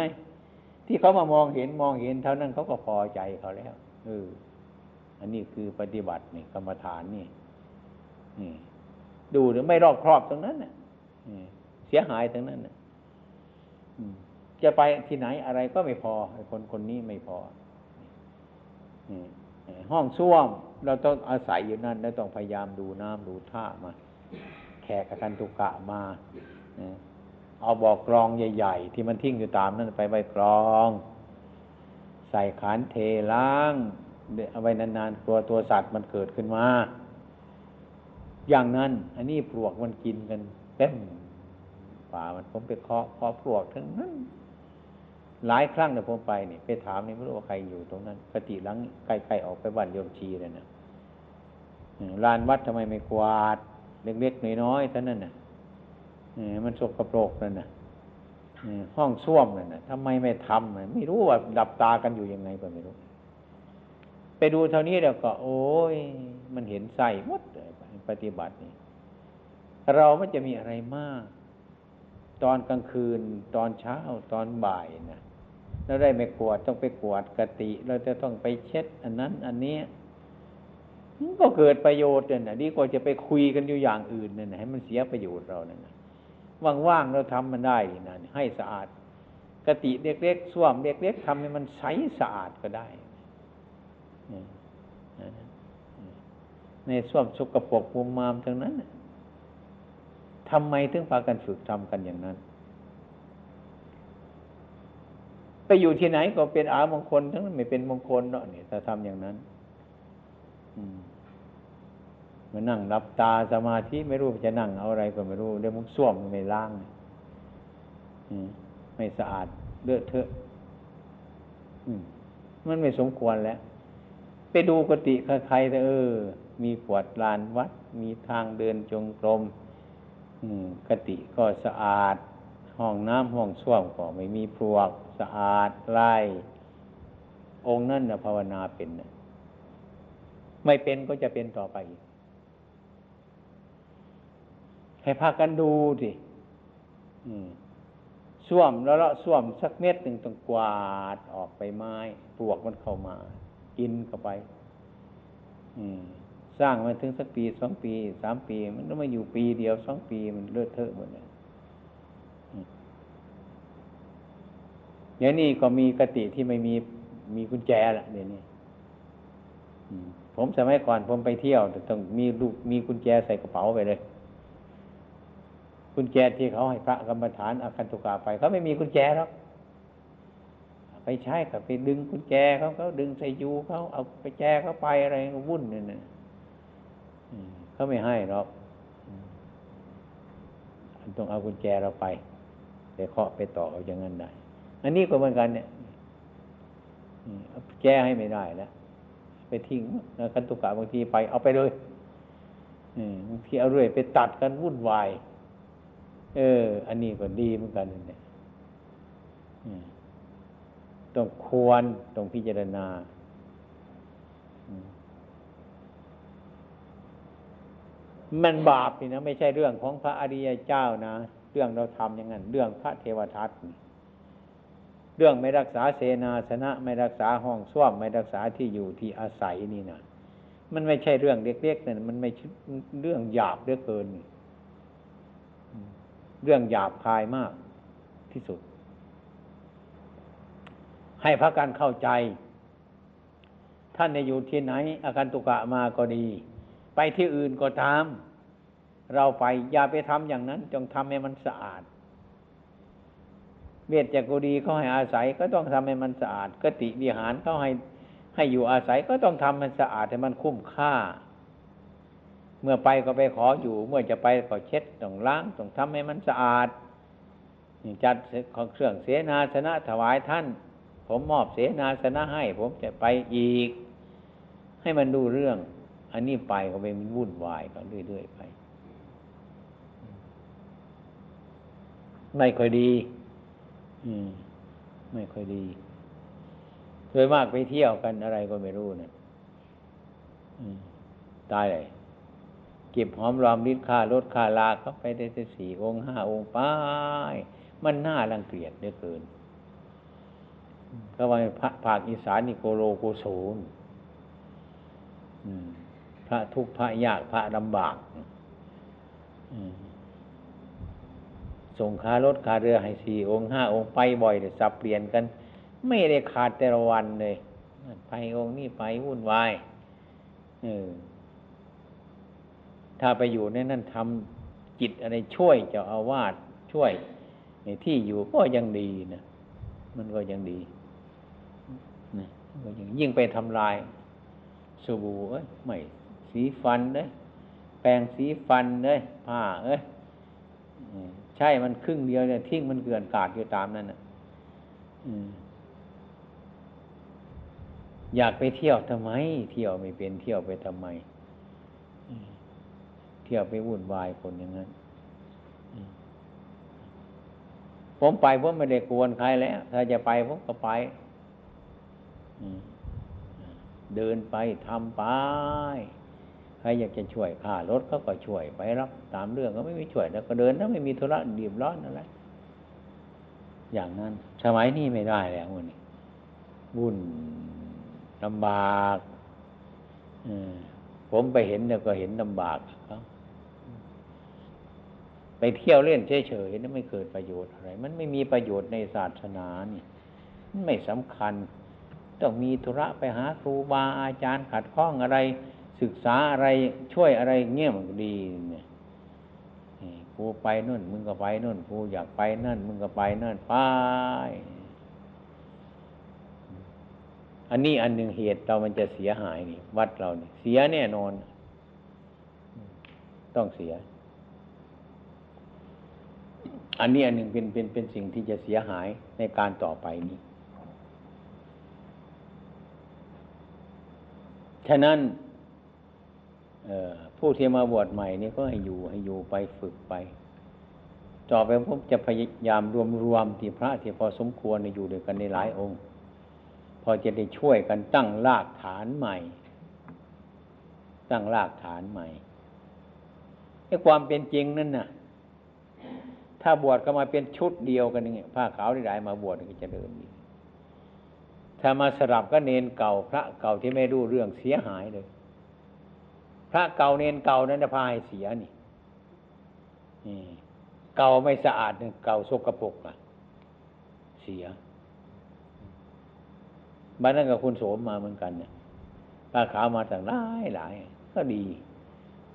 ที่เขามามองเห็นมองเห็นเท่านั้นเขาก็พอใจเขาแล้วเอออันนี้คือปฏิบัตินี่กรรมฐานนี่นี่ดูหรือไม่รอบครอบตรงนั้นน่ะเสียหายตรงนั้นน่ะจะไปที่ไหนอะไรก็ไม่พอคนคนนี้ไม่พอห้องส้วม เราต้องอาศัยอยู่นั่นแล้วต้องพยายามดูน้ำดูท่ามา แขกกันตุกะมาเอาบอกกรองใหญ่ ๆ ที่มันทิ้งอยู่ตามนั่นไปไว้กรอง ใส่ขันเทล้างเอาไว้นานๆตัวตัวสัตว์มันเกิดขึ้นมา อย่างนั้น อันนี้ปลวกมันกินกันเต็มป่ามันผมไปเคาะเคาะปลวกทั้งนั้นหลายครั้งเนี่ยผมไปเนี่ยไปถามนี่ไม่รู้ว่าใครอยู่ตรงนั้นกติหลังใกล้ๆออกไปบ้านโยมชีเลยนะ ลานวัดทำไมไม่กวาด เล็กๆน้อยๆเท่านั้นน่ะมันสกปรกนั่นน่ะห้องส้วมนั่นน่ะทำไมไม่ทำไม่รู้ว่าดับตากันอยู่ยังไงก็ไม่รู้ ไปดูเท่านี้แล้วก็ โอ้ยมันเห็นใส่หมดปฏิบัตินี่เราไม่จะมีอะไรมาก ตอนกลางคืน ตอนเช้าตอนบ่ายนะเราได้ไม่กวดต้องไปกวดกติ เราจะต้องไปเช็ด อันนั้น อันนี้ ก็เกิดประโยชน์เนี่ยนดีกว่าจะไปคุยกันอยู่อย่างอื่นเนี่ยให้มันเสียประโยชน์เราเนี่ยว่างๆเราทำมันได้นะให้สะอาดกติเล็กๆส้วมเล็กๆทำให้มันใสสะอาดก็ได้ในส้วมสกปรกมุมมามทั้งนั้นทำไมถึงพากันฝึกทำกันอย่างนั้น ไปอยู่ที่ไหนก็เป็นอามงคลทั้งนั้นไม่เป็นมงคลเนาะเนี่ยถ้าทำอย่างนั้น มมานั่งรับตาสมาธิไม่รู้จะนั่งเอาอะไรก็ไม่รู้เดี๋ยวมุกส้วมไม่ล้างไม่สะอาดเลือดเทอะมันไม่สมควรแล้ว ไปดูกติใครๆเออ มีปวดลานวัด มีทางเดินจงกรมกติก็สะอาด ห้องน้ำห้องส้วมก็ไม่มีพวก สะอาดไล่องค์นั่นนะภาวนาเป็นนะ ไม่เป็นก็จะเป็นต่อไป ให้พากันดูสิส้วมแล้วละส้วมสักเม็ดหนึ่งต้องกวาดออกไปไม้ปลวกมันเข้ามา กินเข้าไปสร้างมาถึงสักปีสองปีสามปี มันต้องมาอยู่ปีเดียวสองปีมันเลือดเทอะหมดเลยเดี๋ยวนี้ก็มีกติที่ไม่มีมีกุญแจละเดี๋ยวนี้ ผมสมัยก่อนผมไปเที่ยวต้องมีลูกมีกุญแจใส่กระเป๋าไปเลยกุญแจที่เขาให้พระกรรมฐานอาคันตุกาไปเขาไม่มีกุญแจหรอกไปใช้กับไปดึงกุญแจเขาเขาดึงใส่ยูเขาเอาไปแจเขาไปอะไรวุ่นเนี่ยเขาไม่ให้หรอกต้องเอากุญแจเราไปไปเคาะไปต่อเอาอย่างนั้นได้ อันนี้ก็เหมือนกันเนี่ยแก้ให้ไม่ได้แล้ว ไปทิ้งคันตุกะบางทีไปเอาไปเลยบางทีเอาเรื่อยไปตัดกันวุ่นวาย เออ อันนี้ก็ดีเหมือนกันเนี่ยต้องควรต้องพิจารณามันบาปนี่นะไม่ใช่เรื่องของพระอริยเจ้านะ เรื่องเราทำอย่างนั้น เรื่องพระเทวทัต เรื่องไม่รักษาเสนาสนะ ไม่รักษาห้องส้วมไม่รักษาที่อยู่ที่อาศัยนี่นะมันไม่ใช่เรื่องเล็กๆนั่นมันไม่เรื่องหยาบเหลือเกิน เรื่องหยาบคายมากที่สุด ให้พระกันเข้าใจ ท่านในอยู่ที่ไหน อาการตุกะมาก็ดี ไปที่อื่นก็ตาม เราไปอย่าไปทำอย่างนั้น จงทำให้มันสะอาด เวทจากกุดีเขาให้อาศัยก็ต้องทำให้มันสะอาดกติวิหารเขาให้ให้อยู่อาศัยก็ต้องทำมันสะอาดให้มันคุ้มค่า เมื่อไปก็ไปขออยู่ เมื่อจะไปก็เช็ดต้องล้างต้องทำให้มันสะอาดจัดของเครื่องเสนาสนะถวายท่าน ผมมอบเสนาสนะให้ ผมจะไปอีก ให้มันดูเรื่อง อันนี้ไปก็ไปมันวุ่นวายก็เรื่อยๆไป ไม่ค่อยดี อืม ไม่ค่อยดีโดยมากไปเที่ยวกันอะไรก็ไม่รู้เนะตายเลยเก็บหอมรอมริดค่ารถค่าลาเขาไปได้สี่องค์ห้าองค์ป้ายมันน่ารังเกียจเหลือเกินก็ว่าพระภาคอีสานนี่โกโลโกโซนพระทุกพระยากพระลำบาก ส่งคารถคาเรือให้สี่องค์ห้าองค์ไปบ่อยแต่สับเปลี่ยนกัน ไม่ได้ขาดแต่ละวันเลยไปองค์นี้ไปวุ่นวายเออถ้าไปอยู่ในนั้นทำจิตอะไรช่วยเจ้าอาวาสช่วย ในที่อยู่ก็ยังดีนะมันก็ยังดีนะก็ยังยิ่งไปทำลายสบู่เอ้ยไม่สีฟันเอ้ยแปรงสีฟันเอ้ยผ้าเอ้ย ใช่มันครึ่งเดียวเนี่ยทิ้งมันเกลื่อนกาดอยู่ตามนั่นนะอยากไปเที่ยวทำไม เที่ยวไม่เป็นเที่ยวไปทำไมเที่ยวไปวุ่นวายคนอย่างนั้นผมไปผมไม่ได้กวนใครแล้ว ถ้าจะไปผมก็ไปเดินไปทำไป ใครอยากจะช่วยค่ารถเขาก็ช่วยไปรับตามเรื่องก็ไม่มีช่วยแล้วก็เดินถ้าไม่มีธุระดีบร้อนอะไรอย่างนั้น สมัยนี้ไม่ได้แล้ววันนี้วุ่นลำบากผมไปเห็นเนี่ยก็เห็นลำบากเขาไปเที่ยวเล่นเฉยๆนั่นไม่เกิดประโยชน์อะไร มันไม่มีประโยชน์ในศาสนานี่ไม่สำคัญ ต้องมีธุระไปหาครูบาอาจารย์ขัดข้องอะไร ศึกษาอะไรช่วยอะไรเงี้ยมันดีเนี่ยครูกูไปนู่น มึงก็ไปนู่นกูอยากไปนั่น มึงก็ไปนั่นไปอันนี้อันหนึ่งเหตุเรามันจะเสียหายนี่ วัดเราเนี่ยเสียแน่นอน ต้องเสีย อันนี้อันหนึ่งเป็นเป็นเป็นสิ่งที่จะเสียหายในการต่อไปนี้ ฉะนั้น ผู้ที่มาบวชใหม่นี่ก็ให้อยู่ให้อยู่ไปฝึกไปต่อไปผมจะพยายามรวมรวมที่พระที่พอสมควรอยู่ด้วยกันในหลายองค์ พอจะได้ช่วยกันตั้งรากฐานใหม่ ตั้งรากฐานใหม่ไอ้ความเป็นจริงนั่นน่ะ ถ้าบวชก็มาเป็นชุดเดียวกันนี่ผ้าขาวหลายมาบวชก็จะเดินดีถ้ามาสลับก็เนนเก่าพระเก่าที่ไม่รู้เรื่องเสียหายเลย พระเก่าเนนเก่านั้นจะพาให้เสียนี่เก่าไม่สะอาดเนี่ยเก่าสกปรกอะ เสียบ้านนั้นกับคุณโสมมาเหมือนกันเนี่ยผ้าขาวมาต่างหลายหลาย ก็ดี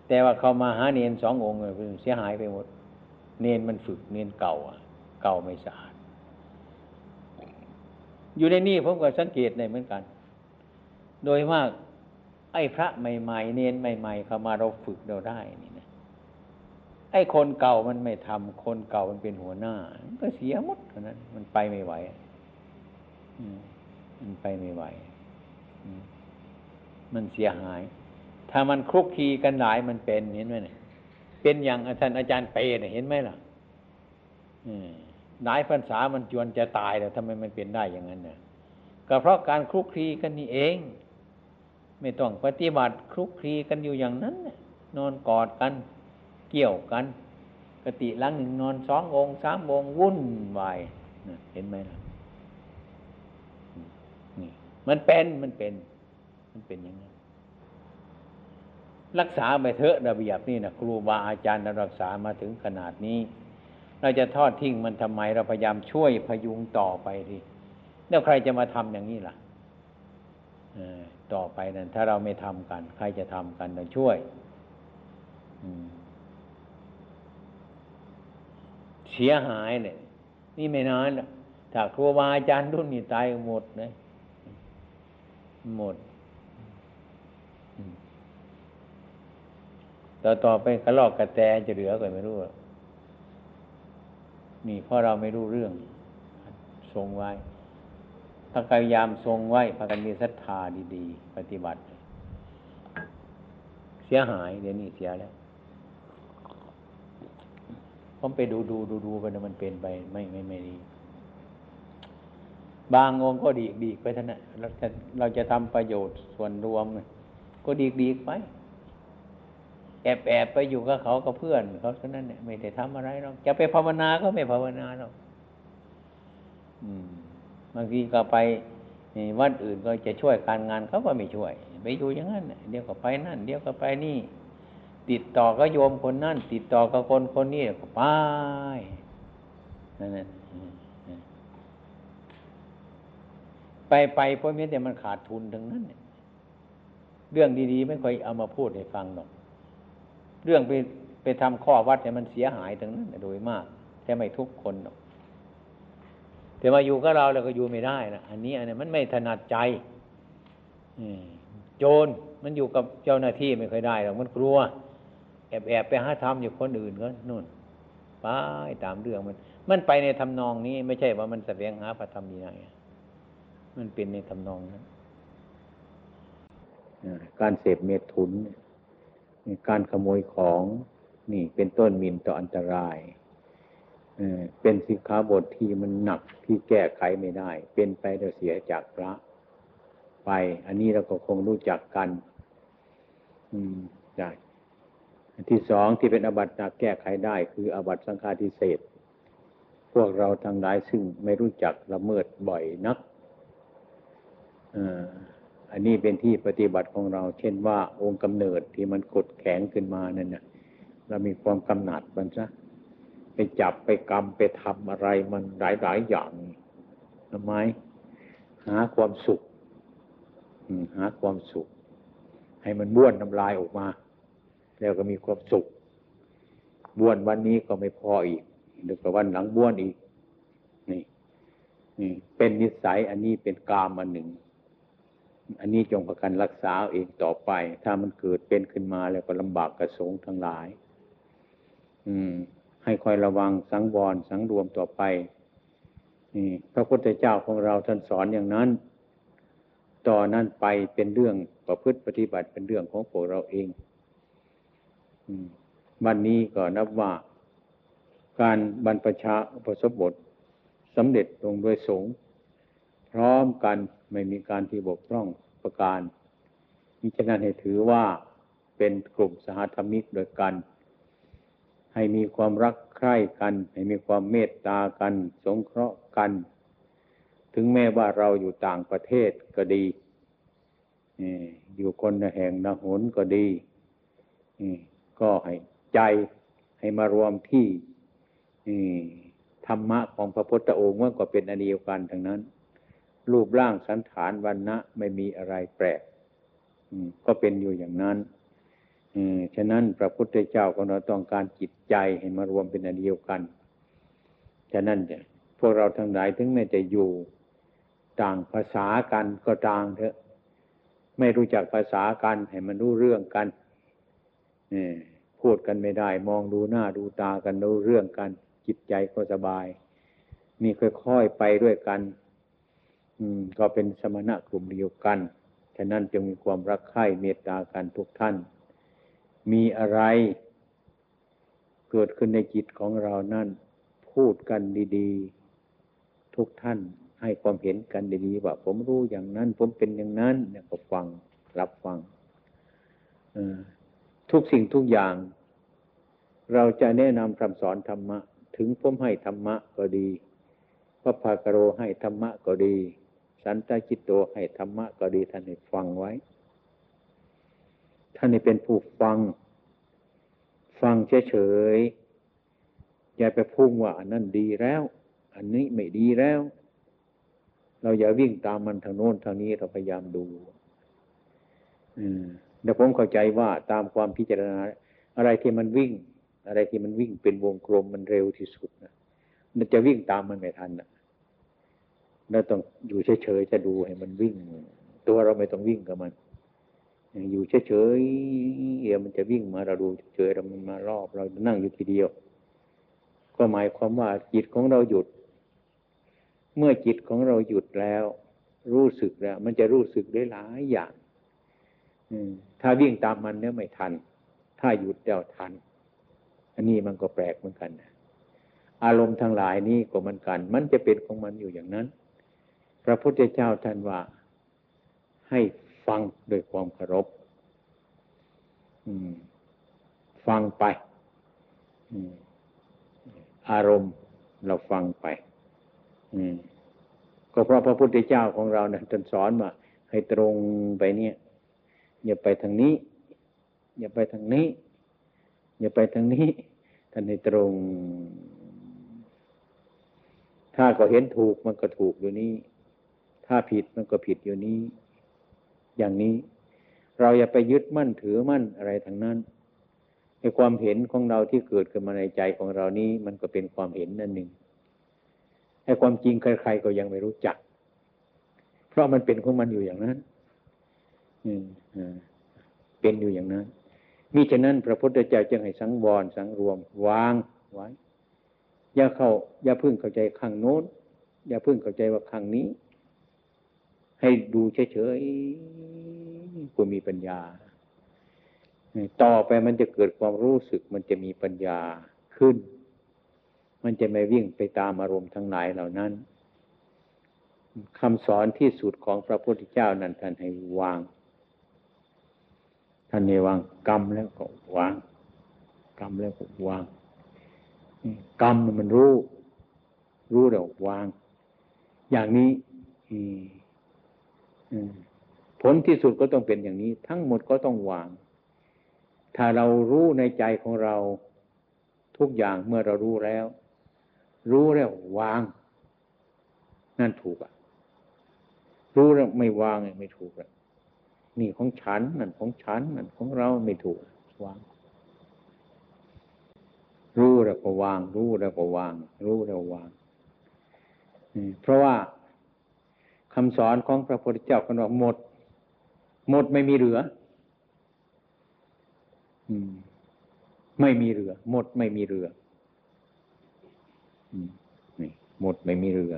แต่ว่าเขามาหาเนนสององค์เลยเสียหายไปหมด เนนมันฝึกเนนเก่าอะ เก่าไม่สะอาด อยู่ในนี่ผมก็สังเกตในเหมือนกัน โดยมาก อ้พระใหม่ๆเนียนใหม่ๆเข้ามาเราฝึกเราได้นี่นะไอ้คนเก่ามันไม่ทำคนเก่ามันเป็นหัวหน้า มันก็เสียหมดเท่านั้น มันไปไม่ไหวมันไปไม่ไหวมันเสียหาย ถ้ามันคลุกคีกันหลายมันเป็นเห็นไหมเนี่ยเป็นอย่างอาจารย์อาจารย์เปเนี่ยเห็นไหมล่ะหลายภาษามันจวนจะตายแล้วทำไมมันเป็นได้อย่างนั้นเนี่ยก็เพราะการคลุกคลีกันนี่เอง ไม่ต้องปฏิบัติคลุกคลีกันอยู่อย่างนั้น นอนกอดกัน เกี่ยวกันกติลังหนึ่งนอนสององค์สามองค์วุ่นวายเห็นไหมล่ะนี่มันเป็นมันเป็น มันเป็นอย่างนั้นรักษาไปเถอะระเบียบนี่นะครูบาอาจารย์เรารักษามาถึงขนาดนี้ เราจะทอดทิ้งมันทำไมเราพยายามช่วยพยุงต่อไปทีแล้วใครจะมาทำอย่างนี้ล่ะ ต่อไปนั้น ถ้าเราไม่ทำกัน ใครจะทำกันเราช่วยเสียหายเนี่ยนี่ไม่นานถ้าครูบาอาจารย์รุ่นนี้ตายหมดนะหมดต่อต่อไปกระลอกกระแตจะเหลือก็ไม่รู้นี่เพราะเราไม่รู้เรื่องทรงไว้ พาพยายามทรงไว้พากันมีศรัทธาดีๆ ปฏิบัติ เสียหายเดี๋ยวนี้เสียแล้วผมไปดูดูดูดูไปมันเป็นไปไม่ไม่ไม่ดี บางองค์ก็ดีดีไปท่านนะเราจะเราจะทำประโยชน์ส่วนรวม ก็ดีดีไป แอบแอบไปอยู่กับเขากับเพื่อนเขาเท่านั้นเนี่ยไม่ได้ทำอะไรหรอกจะไปภาวนาก็ไม่ภาวนาหรอกอืม บางทีก็ไปวัดอื่นก็จะช่วยการงานเขาก็ไม่ช่วย ไปอยู่อย่างนั้นเดี๋ยวก็ไปนั่น เดี๋ยวก็ไปนี่ ติดต่อก็โยมคนนั่น ติดต่อกับคนคนนี้ก็ไปนั่นไปไปเพราะม้แต่มันขาดทุนทั้งนั้นเรื่องดีๆ ไม่ค่อยเอามาพูดให้ฟังหรอก เรื่องไปไปทำข้อวัดเนี่ยมันเสียหายทั้งนั้นโดยมาก แต่ไม่ทุกคนหรอก แต่มาอยู่กับเราเราก็อยู่ไม่ได้นะอันนี้อันนี้มันไม่ถนัดใจโจรมันอยู่กับเจ้าหน้าที่ไม่เคยได้หรอกมันกลัว แอบแอบไปหาทำอยู่คนอื่นก็นู่นไปตามเรื่องมัน มันไปในทำนองนี้ ไม่ใช่ว่ามันแสวงหาพระธรรมยีนัยมันเป็นในทำนองนั้นการเสพเมถุน การขโมยของนี่เป็นต้นมินต่ออันตราย เป็นสิกขาบทที่มันหนักที่แก้ไขไม่ได้ เป็นไปเดี๋ยวเสียจากพระไป อันนี้เราก็คงรู้จักกัน อืมได้ที่สองที่เป็นอบัตหนักแก้ไขได้ คืออบัตสังฆาทิเศษพวกเราทั้งหลายซึ่งไม่รู้จักละเมิดบ่อยนักอันนี้เป็นที่ปฏิบัติของเรา เช่นว่าองค์กำเนิดที่มันกดแข็งขึ้นมานั่นนะเรามีความกำหนัดมันซะ ไปจับไปกรรมไปทำอะไรมันหลายหลายอย่างทำไมหาความสุขหาความสุข ให้มันบ้วนน้ำลายออกมา แล้วก็มีความสุขบ้วนวันนี้ก็ไม่พออีกเดี๋ยวก็วันหลังบ้วนอีก นี่นี่เป็นนิสัยอันนี้เป็นกามอันหนึ่ง อันนี้จงประกันรักษาเองต่อไป ถ้ามันเกิดเป็นขึ้นมาแล้วก็ลำบากกระสงทั้งหลาย อืม ให้คอยระวังสังวรสังรวมต่อไปนี่พระพุทธเจ้าของเราท่านสอนอย่างนั้น ต่อนนั้นไปเป็นเรื่องประพฤติปฏิบัติเป็นเรื่องของพวกเราเองวันนี้ก็นับว่าการบรรพชาอุปสมบทสำเร็จลงโดยสงพร้อมกันไม่มีการที่บกพร่องประการมิฉะนั้นให้ถือว่าเป็นกลุ่มสหธรรมิกโดยกัน ให้มีความรักใคร่กัน ให้มีความเมตตากัน สงเคราะห์กัน ถึงแม้ว่าเราอยู่ต่างประเทศก็ดีอยู่คนแห่งละหนก็ดีก็ให้ใจให้มารวมที่ธรรมะของพระพุทธองค์ว่าก็เป็นอันเดียวกันทั้งนั้น รูปร่างสันฐานวันนะไม่มีอะไรแปลกก็เป็นอยู่อย่างนั้น ฉะนั้นพระพุทธเจ้าของเราต้องการจิตใจให้มารวมเป็นอันเดียวกัน ฉะนั้นเนี่ยพวกเราทั้งหลายถึงแม้จะอยู่ต่างภาษากันก็ต่างเถอะ ไม่รู้จักภาษากันให้มันรู้เรื่องกันพูดกันไม่ได้ มองดูหน้าดูตากันรู้เรื่องกัน จิตใจก็สบายมีค่อยๆไปด้วยกัน อืม ก็เป็นสมณะกลุ่มเดียวกัน ฉะนั้นจึงมีความรักใคร่เมตตากันทุกท่าน มีอะไร เกิดขึ้นในจิตของเรานั่น พูดกันดีๆ ทุกท่านให้ความเห็นกันดีๆว่า ผมรู้อย่างนั้น ผมเป็นอย่างนั้นเนี่ยก็ฟังรับฟังทุกสิ่งทุกอย่าง เราจะแนะนำคำสอนธรรมะ ถึงผมให้ธรรมะก็ดีพระภากโรให้ธรรมะก็ดี สันตจิตโตให้ธรรมะก็ดีท่านให้ฟังไว้ ท่านให้เป็นผู้ฟัง ฟังเฉยๆอย่าไปพุ่งว่าอันนั้นดีแล้ว อันนี้ไม่ดีแล้ว เราอย่าวิ่งตามมันทางโน้นทางนี้เราพยายามดู อืมแต่ผมเข้าใจว่าตามความพิจารณา อะไรที่มันวิ่ง อะไรที่มันวิ่งเป็นวงกลมมันเร็วที่สุดนะมันจะวิ่งตามมันไม่ทันนะเราต้องอยู่เฉยๆจะดูให้มันวิ่ง ตัวเราไม่ต้องวิ่งกับมัน อยู่เฉยๆเดี๋ยวมันจะวิ่งมาเราดูเฉยๆเรามันมารอบเรานั่งอยู่ทีเดียว ก็หมายความว่าจิตของเราหยุด เมื่อจิตของเราหยุดแล้ว รู้สึกแล้ว มันจะรู้สึกได้หลายอย่างถ้าวิ่งตามมันเนี่ยไม่ทัน ถ้าหยุดเดียวทัน อันนี้มันก็แปลกเหมือนกันนะอารมณ์ทั้งหลายนี้ก็เหมือนกัน มันจะเป็นของมันอยู่อย่างนั้น พระพุทธเจ้าท่านว่าให้ ฟังโดยความเคารพฟังไปอารมณ์เราฟังไปก็เพราะพระพุทธเจ้าของเราเนะท่านสอนว่าให้ตรงไปเนี่ย อย่าไปทางนี้ อย่าไปทางนี้ อย่าไปทางนี้ท่านในตรง ถ้าก็เห็นถูกมันก็ถูกอยู่นี้ ถ้าผิดมันก็ผิดอยู่นี้ อย่างนี้ เราอย่าไปยึดมั่นถือมั่นอะไรทางนั้นในความเห็นของเราที่เกิดขึ้นมาในใจของเรานี้ มันก็เป็นความเห็นนั่นหนึ่งไอ้ความจริงใครๆก็ยังไม่รู้จัก เพราะมันเป็นของมันอยู่อย่างนั้นเป็นอยู่อย่างนั้น มิฉะนั้น พระพุทธเจ้าจึงให้สังวรสังรวม วางไว้ อย่าเข้า อย่าพึ่งเข้าใจข้างโน้น อย่าพึ่งเข้าใจว่าข้างนี้ ให้ดูเฉยๆก็มีปัญญา ต่อไปมันจะเกิดความรู้สึกมันจะมีปัญญาขึ้น มันจะไม่วิ่งไปตามอารมณ์ทั้งหลายเหล่านั้นคำสอนที่สุดของพระพุทธเจ้านั้นท่านให้วาง ท่านนี่วางกรรมแล้วก็วาง กรรมแล้วก็วาง กรรมมันรู้ รู้แล้ววาง อย่างนี้ ผลที่สุดก็ต้องเป็นอย่างนี้ ทั้งหมดก็ต้องวาง ถ้าเรารู้ในใจของเราทุกอย่างเมื่อเรารู้แล้ว รู้แล้ววาง นั่นถูกอะรู้แล้วไม่วางไม่ถูกอะนี่ของฉันนั่นของฉันนั่นของเราไม่ถูกวาง รู้แล้วก็วาง รู้แล้วก็วาง รู้แล้ววางเพราะว่า คำสอนของพระพุทธเจ้าก็บอกหมด หมดไม่มีเหลือ อืม ไม่มีเหลือ หมดไม่มีเหลือนี่หมดไม่มีเหลือ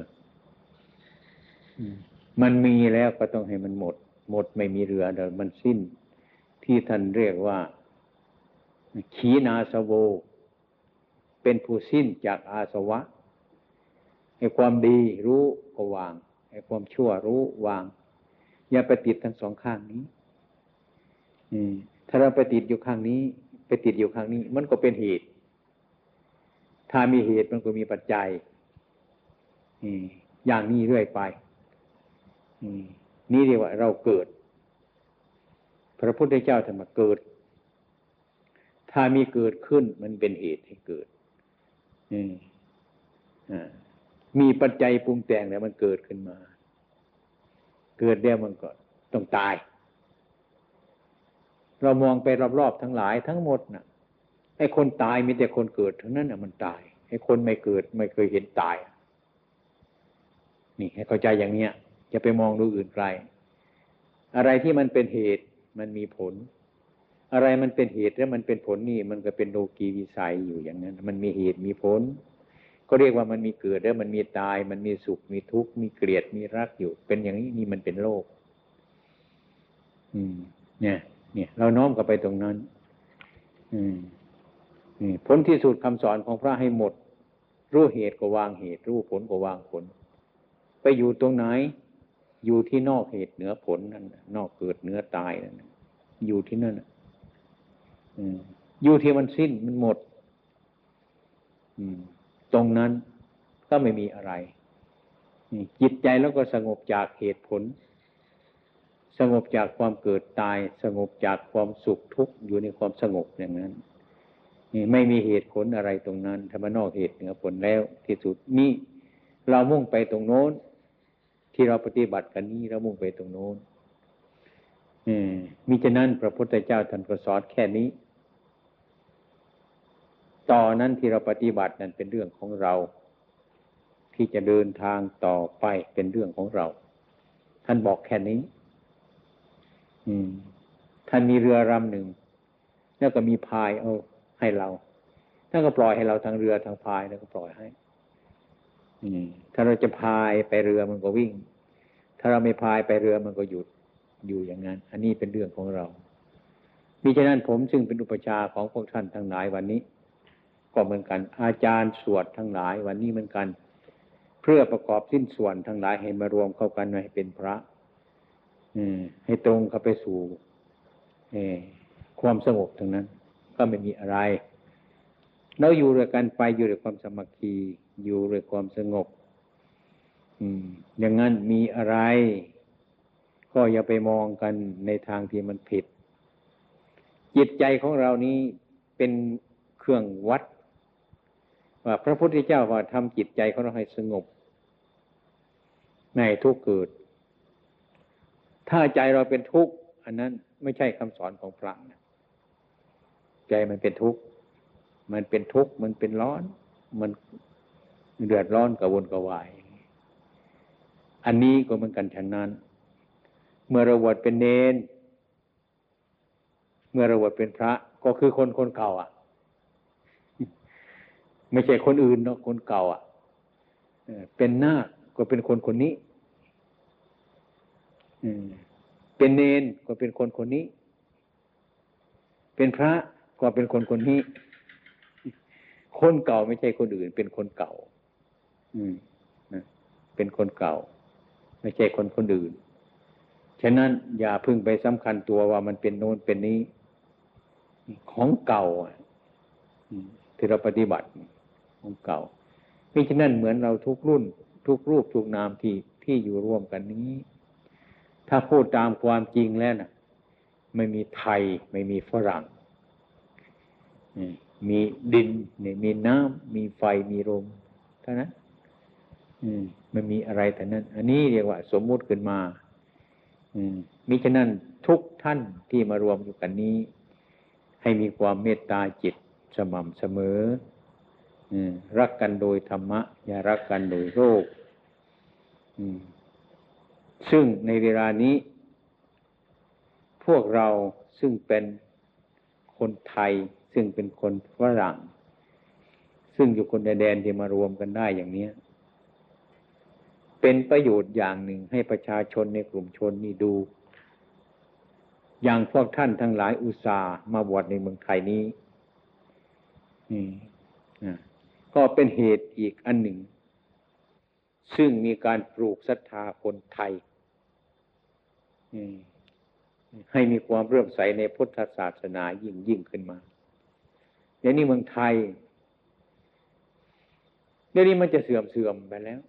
มันมีแล้วก็ต้องให้มันหมด หมดไม่มีเหลือเดี๋ยวมันสิ้น ที่ท่านเรียกว่า ขีนาสโว เป็นผู้สิ้นจากอาสวะ ให้ความดีรู้ก็วาง ให้ความชั่วรู้วาง อย่าไปติดทั้งสองข้างนี้ถ้าเราไปติดอยู่ข้างนี้ ไปติดอยู่ข้างนี้ มันก็เป็นเหตุ ถ้ามีเหตุมันก็มีปัจจัยอย่างนี้เรื่อยไปนี่เรียกว่าเราเกิด พระพุทธเจ้าท่านมเกิด ถ้ามีเกิดขึ้นมันเป็นเหตุให้เกิดมี มีปัจจัยปรุงแต่งแล้วมันเกิดขึ้นมา เกิดแล้วมันก็ต้องตาย เรามองไปรอบๆทั้งหลายทั้งหมดนะ่ะไอ้คนตายมีแต่คนเกิดทั้งนั้นน่ะมันตายไอ้คนไม่เกิดไม่เคยเห็นตาย นี่ให้เข้าใจอย่างเนี้ยจะไปมองดูอื่นไกล อะไรที่มันเป็นเหตุมันมีผล อะไรมันเป็นเหตุแล้วมันเป็นผลนี่ มันก็เป็นโลกีวิสัยอยู่อย่างนั้น มันมีเหตุมีผล ก็เรียกว่ามันมีเกิดแล้วมันมีตาย มันมีสุขมีทุกข์มีเกลียดมีรักอยู่ เป็นอย่างนี้นี่มันเป็นโลก อืม เนี่ย เนี่ย เราน้อมกลับไปตรงนั้น อืมผลที่สุดคำสอนของพระให้หมด รู้เหตุก็วางเหตุ รู้ผลก็วางผล ไปอยู่ตรงไหน อยู่ที่นอกเหตุเหนือผลนั่นนอกเกิดเหนือตายนั่นอยู่ที่นั่นอยู่ที่มันสิ้นมันหมด ตรงนั้นก็ไม่มีอะไรจิตใจแล้วก็สงบจากเหตุผล สงบจากความเกิดตาย สงบจากความสุขทุกข์อยู่ในความสงบอย่างนั้นนี่ไม่มีเหตุผลอะไรตรงนั้นถ้ามนอกเหตุเหนือผลแล้วที่สุดนี่เรามุ่งไปตรงโน้น ที่เราปฏิบัติกันนี้เรามุ่งไปตรงโน้นมิฉะนั้นพระพุทธเจ้าท่านก็สอนแค่นี้ ต่อนั้นที่เราปฏิบัตินั้นเป็นเรื่องของเรา ที่จะเดินทางต่อไปเป็นเรื่องของเรา ท่านบอกแค่นี้ อืม ท่านมีเรือลำหนึ่ง แล้วก็มีพายเอาให้เราท่านก็ปล่อยให้เราทางเรือทางพายแล้วก็ปล่อยให้ถ้าเราจะพายไปเรือมันก็วิ่ง ถ้าเราไม่พายไปเรือมันก็หยุดอยู่อย่างนั้น อันนี้เป็นเรื่องของเรามิฉะนั้นผมซึ่งเป็นอุปชาของพวกท่านทั้งหลายวันนี้ ก็เหมือนกัน อาจารย์สวดทั้งหลาย วันนี้เหมือนกัน เพื่อประกอบสิ้นส่วนทั้งหลายให้มารวมเข้ากันให้เป็นพระ อืม ให้ตรงเข้าไปสู่ความสงบทั้งนั้น ก็ไม่มีอะไร เราอยู่ด้วยกันไปอยู่ด้วยความสมัคคีอยู่ด้วยความสงบ อืม อย่างนั้นมีอะไร ก็อย่าไปมองกันในทางที่มันผิด จิตใจของเรานี้เป็นเครื่องวัด ว่าพระพุทธเจ้าว่าทำจิตใจของเราให้สงบ ในทุกเกิด ถ้าใจเราเป็นทุกข์อันนั้นไม่ใช่คำสอนของพระนะใจมันเป็นทุกข์ มันเป็นทุกข์ มันเป็นร้อน มันเดือดร้อนกระวนกระวาย อันนี้ก็เหมือนกันฉะนั้น เมื่อเราบวชเป็นเนน เมื่อเราบวชเป็นพระ ก็คือคนคนเก่าอะ ไม่ใช่คนอื่นเนาะคนเก่าอะเป็นน้าก็เป็นคนคนนี้เป็นเนนก็เป็นคนคนนี้ เป็นพระก็เป็นคนคนนี้ คนเก่าไม่ใช่คนอื่น เป็นคนเก่า อืมนะเป็นคนเก่า ไม่ใช่คนคนอื่นฉะนั้นอย่าพึ่งไปสำคัญตัวว่ามันเป็นโน้นเป็นนี้ ของเก่าที่เราปฏิบัติ ของเก่าเพราะฉะนั้นเหมือนเราทุกรุ่น ทุกรูปทุกนามที่ที่อยู่ร่วมกันนี้ ถ้าพูดตามความจริงแล้วนะไม่มีไทย ไม่มีฝรั่งมีดินเนี่ยมีน้ำมีไฟมีลมเท่านั้นมมันมีอะไรแต่นั้น อันนี้เรียกว่า สมมุติขึ้นมา อืมมิฉะนั้นทุกท่านที่มารวมอยู่กันนี้ ให้มีความเมตตาจิตสม่ำเสมอ รักกันโดยธรรมะ อย่ารักกันโดยโรคซึ่งในเวลานี้ พวกเราซึ่งเป็นคนไทย ซึ่งเป็นคนฝรั่ง ซึ่งอยู่คนแดนที่มารวมกันได้อย่างนี้เป็นประโยชน์อย่างหนึ่งให้ประชาชนในกลุ่มชนนี่ดู อย่างพวกท่านทั้งหลายอุตส่าห์มาบวชในเมืองไทยนี้ ก็เป็นเหตุอีกอันหนึ่ง ซึ่งมีการปลูกศรัทธาคนไทยให้มีความเรื่อมใสในพุทธศาสนายิ่งยิ่งขึ้นมาเดี๋ยวนี้เมืองไทยเดี๋ยวนี้มันจะเสื่อมเสื่อมไปแล้ว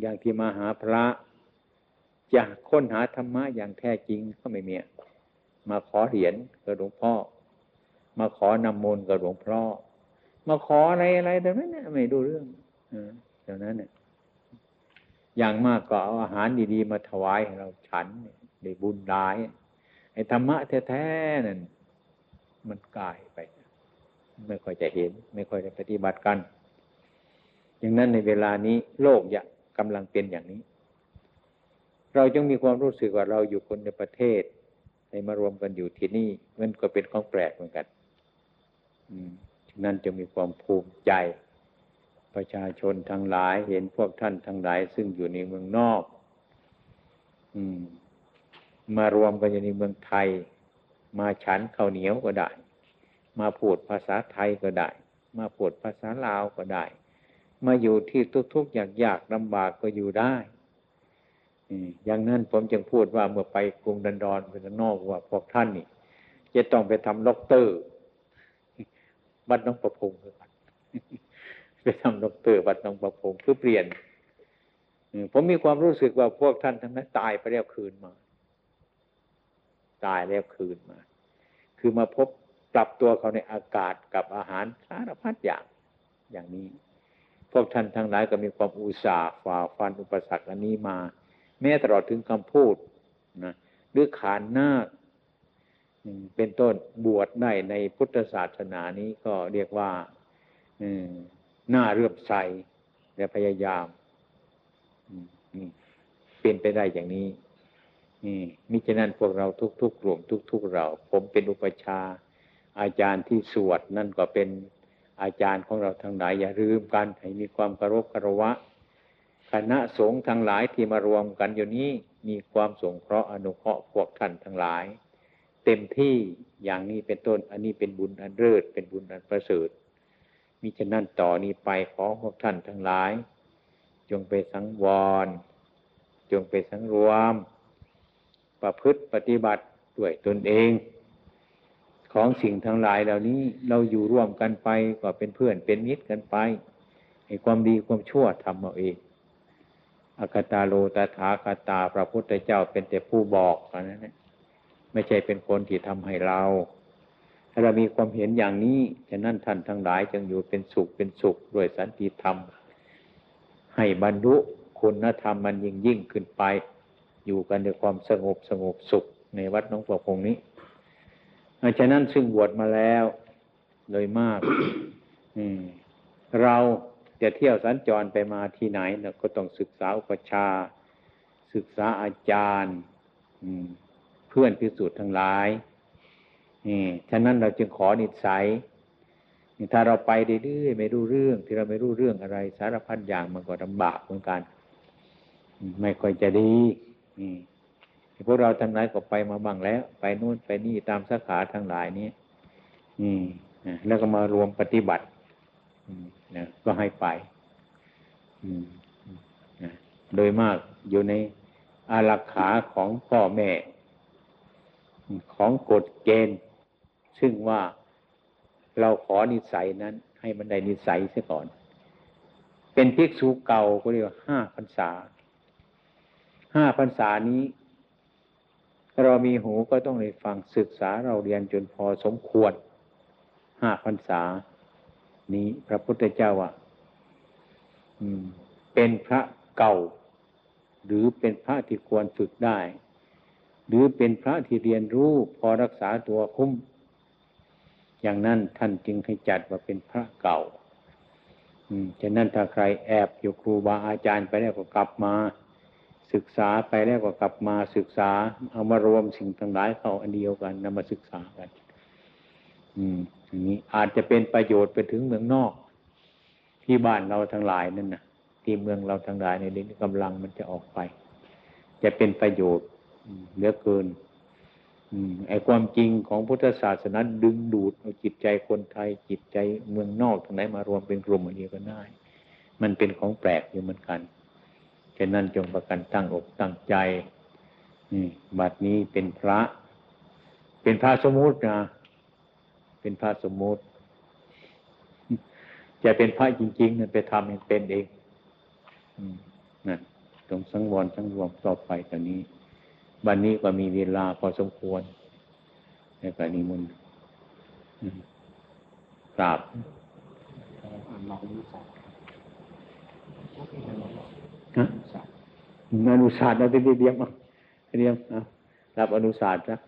อย่างที่มาหาพระอยากค้นหาธรรมะอย่างแท้จริงก็ไม่มีมาขอเหรียญกับหลวงพ่อ มาขอนำมนต์กับหลวงพ่อ มาขออะไรอะไรแต่นั้นเนี่ยไม่ดูเรื่องเดี๋ยวนั้นเนี่ยอย่างมากก็เอาอาหารดีๆ มาถวายเราฉันได้บุญได้ไอ้ธรรมะแท้ๆนั่นมันกลายไป ไม่ค่อยจะเห็น ไม่ค่อยจะปฏิบัติกัน อย่างนั้นในเวลานี้โลกยากกำลังเป็นอย่างนี้ เราจึงมีความรู้สึกว่าเราอยู่คนในประเทศในมารวมกันอยู่ที่นี่ มันก็เป็นของแปลกเหมือนกัน อืม นั่นจะมีความภูมิใจ ประชาชนทั้งหลายเห็นพวกท่านทั้งหลาย ซึ่งอยู่ในเมืองนอก อืม มารวมกันอยู่ในเมืองไทย มาฉันข้าวเหนียวก็ได้ มาพูดภาษาไทยก็ได้ มาพูดภาษาลาวก็ได้ มาอยู่ที่ทุกๆอย่างยากลำบากก็อยู่ได้อย่างนั้นผมจึงพูดว่าเมื่อไปกรุงดันดอนไปนอกว่าพวกท่านนี่จะต้องไปทำล็อกเตอร์ วัดน้องประพงศ์ไปทำล็อกเตอร์วัดน้องประพงศ์เพื่อเปลี่ยนผมมีความรู้สึกว่าพวกท่านทั้งนั้นตายไปแล้วคืนมา ตายแล้วคืนมา คือมาพบปรับตัวเขาในอากาศกับอาหารสารพัดอย่างอย่างนี้ พวกท่านทั้งหลายก็มีความอุตสาห์ฝ่าฟันอุปสรรคอันนี้มา แม้ตลอดถึงคำพูดนะหรือขานหน้า เป็นต้นบวชได้ในพุทธศาสนานี้ก็เรียกว่าน้าเรื่อมใสและพยายามเป็นไปได้อย่างนี้มิฉะนั้นพวกเราทุกๆกลุ่มทุก ๆ เรา ผมเป็นอุปชา อาจารย์ที่สวดนั่นก็เป็นอาจารย์ของเราทั้งหลาย อย่าลืมกันให้มีความเคารพคารวะ คณะสงฆ์ทั้งหลายที่มารวมกันอยู่นี้มีความสงเคราะห์อนุเคราะห์พวกท่านทั้งหลาย เต็มที่อย่างนี้เป็นต้น อันนี้เป็นบุญอันเลิศเป็นบุญอันประเสริฐมิฉะนั้นต่อนี้ไปขอพวกท่านทั้งหลาย จงไปสังวร จงไปสังรวม ประพฤติปฏิบัติด้วยตนเอง ของสิ่งทั้งหลายเหล่านี้เราอยู่ร่วมกันไปก็เป็นเพื่อนเป็นมิตรกันไปให้ความดีความชั่วทำเอาเองอากตาโลตถาคาตาพระพุทธเจ้าเป็นแต่ผู้บอกนั้นนะ ไม่ใช่เป็นคนที่ทำให้เรา ถ้าเรามีความเห็นอย่างนี้ฉะนั้นท่านทั้งหลายจึงอยู่เป็นสุขเป็นสุขด้วยสันติธรรม ให้บรรลุคุณธรรมมันยิ่งยิ่งขึ้นไป อยู่กันด้วยความสงบสงบสุขในวัดน้องประพงนี้ฉะนั้นซึ่งบวชมาแล้วโดยมากเราจะเที่ยวสัญจรไปมาที่ไหนเราก็ต้องศึกษาอุปชา ศึกษาอาจารย์ เพื่อนพิสูจน์ทั้งหลายนี่ฉะนั้นเราจึงขอนิสัยถ้าเราไปเรื่อยๆไม่รู้เรื่อง ที่เราไม่รู้เรื่องอะไร สารพัดอย่างมันก็ลำบากเหมือนกัน ไม่ค่อยจะดีพวกเราทั้งหลายก็ไปมาบ้างแล้ว ไปนู่นไปนี่ตามสาขาทั้งหลายนี้อืมแล้วก็มารวมปฏิบัตินะก็ให้ไปโดยมากอยู่ในอารักขาของพ่อแม่ ของกฎเกณฑ์ ซึ่งว่าเราขอนิสัยนั้น ให้มันได้นิสัยเสียก่อน เป็นภิกษุเก่าก็เรียกว่าห้าพรรษาห้าพรรษานี้ เรามีหูก็ต้องได้ฟังศึกษาเราเรียนจนพอสมควรห้าพรรษา นี้พระพุทธเจ้าอะเป็นพระเก่า หรือเป็นพระที่ควรฝึกได้ หรือเป็นพระที่เรียนรู้พอรักษาตัวคุ้ม อย่างนั้นท่านจึงให้จัดว่าเป็นพระเก่าอืมฉะนั้นถ้าใครแอบอยู่ครูบาอาจารย์ไปแล้วก็กลับมา ศึกษาไปแล้วก็กลับมาศึกษา เอามารวมสิ่งทั้งหลายเข้าอันเดียวกันนำมาศึกษากัน อืมนี้อาจจะเป็นประโยชน์ไปถึงเมืองนอก ที่บ้านเราทั้งหลายนั่นนะที่เมืองเราทั้งหลายในนี้กำลังมันจะออกไป จะเป็นประโยชน์ เหลือเกินอไอความจริงของพุทธศาสนาดึงดูดเอาจิตใจคนไทยจิตใจเมืองนอกทั้งไหนมารวมเป็นกลุ่มอันเดียวกันได้ มันเป็นของแปลกอยู่เหมือนกันฉะนั้นจงประกันตั้งอกตั้งใจนี่บัดนี้เป็นพระ เป็นพระสมมุตินะเป็นพระสมมุติจะเป็นพระจริง ๆ นั่นไปทำให้เป็นเองนั่นต้องสังวรสังรวมต่อไปตอนนี้ วันนี้ก็มีเวลาพอสมควรในการนิมนต์กราบอนุศาสตร์เราจะเรียมเรียมรับอนุศาสตร์นะ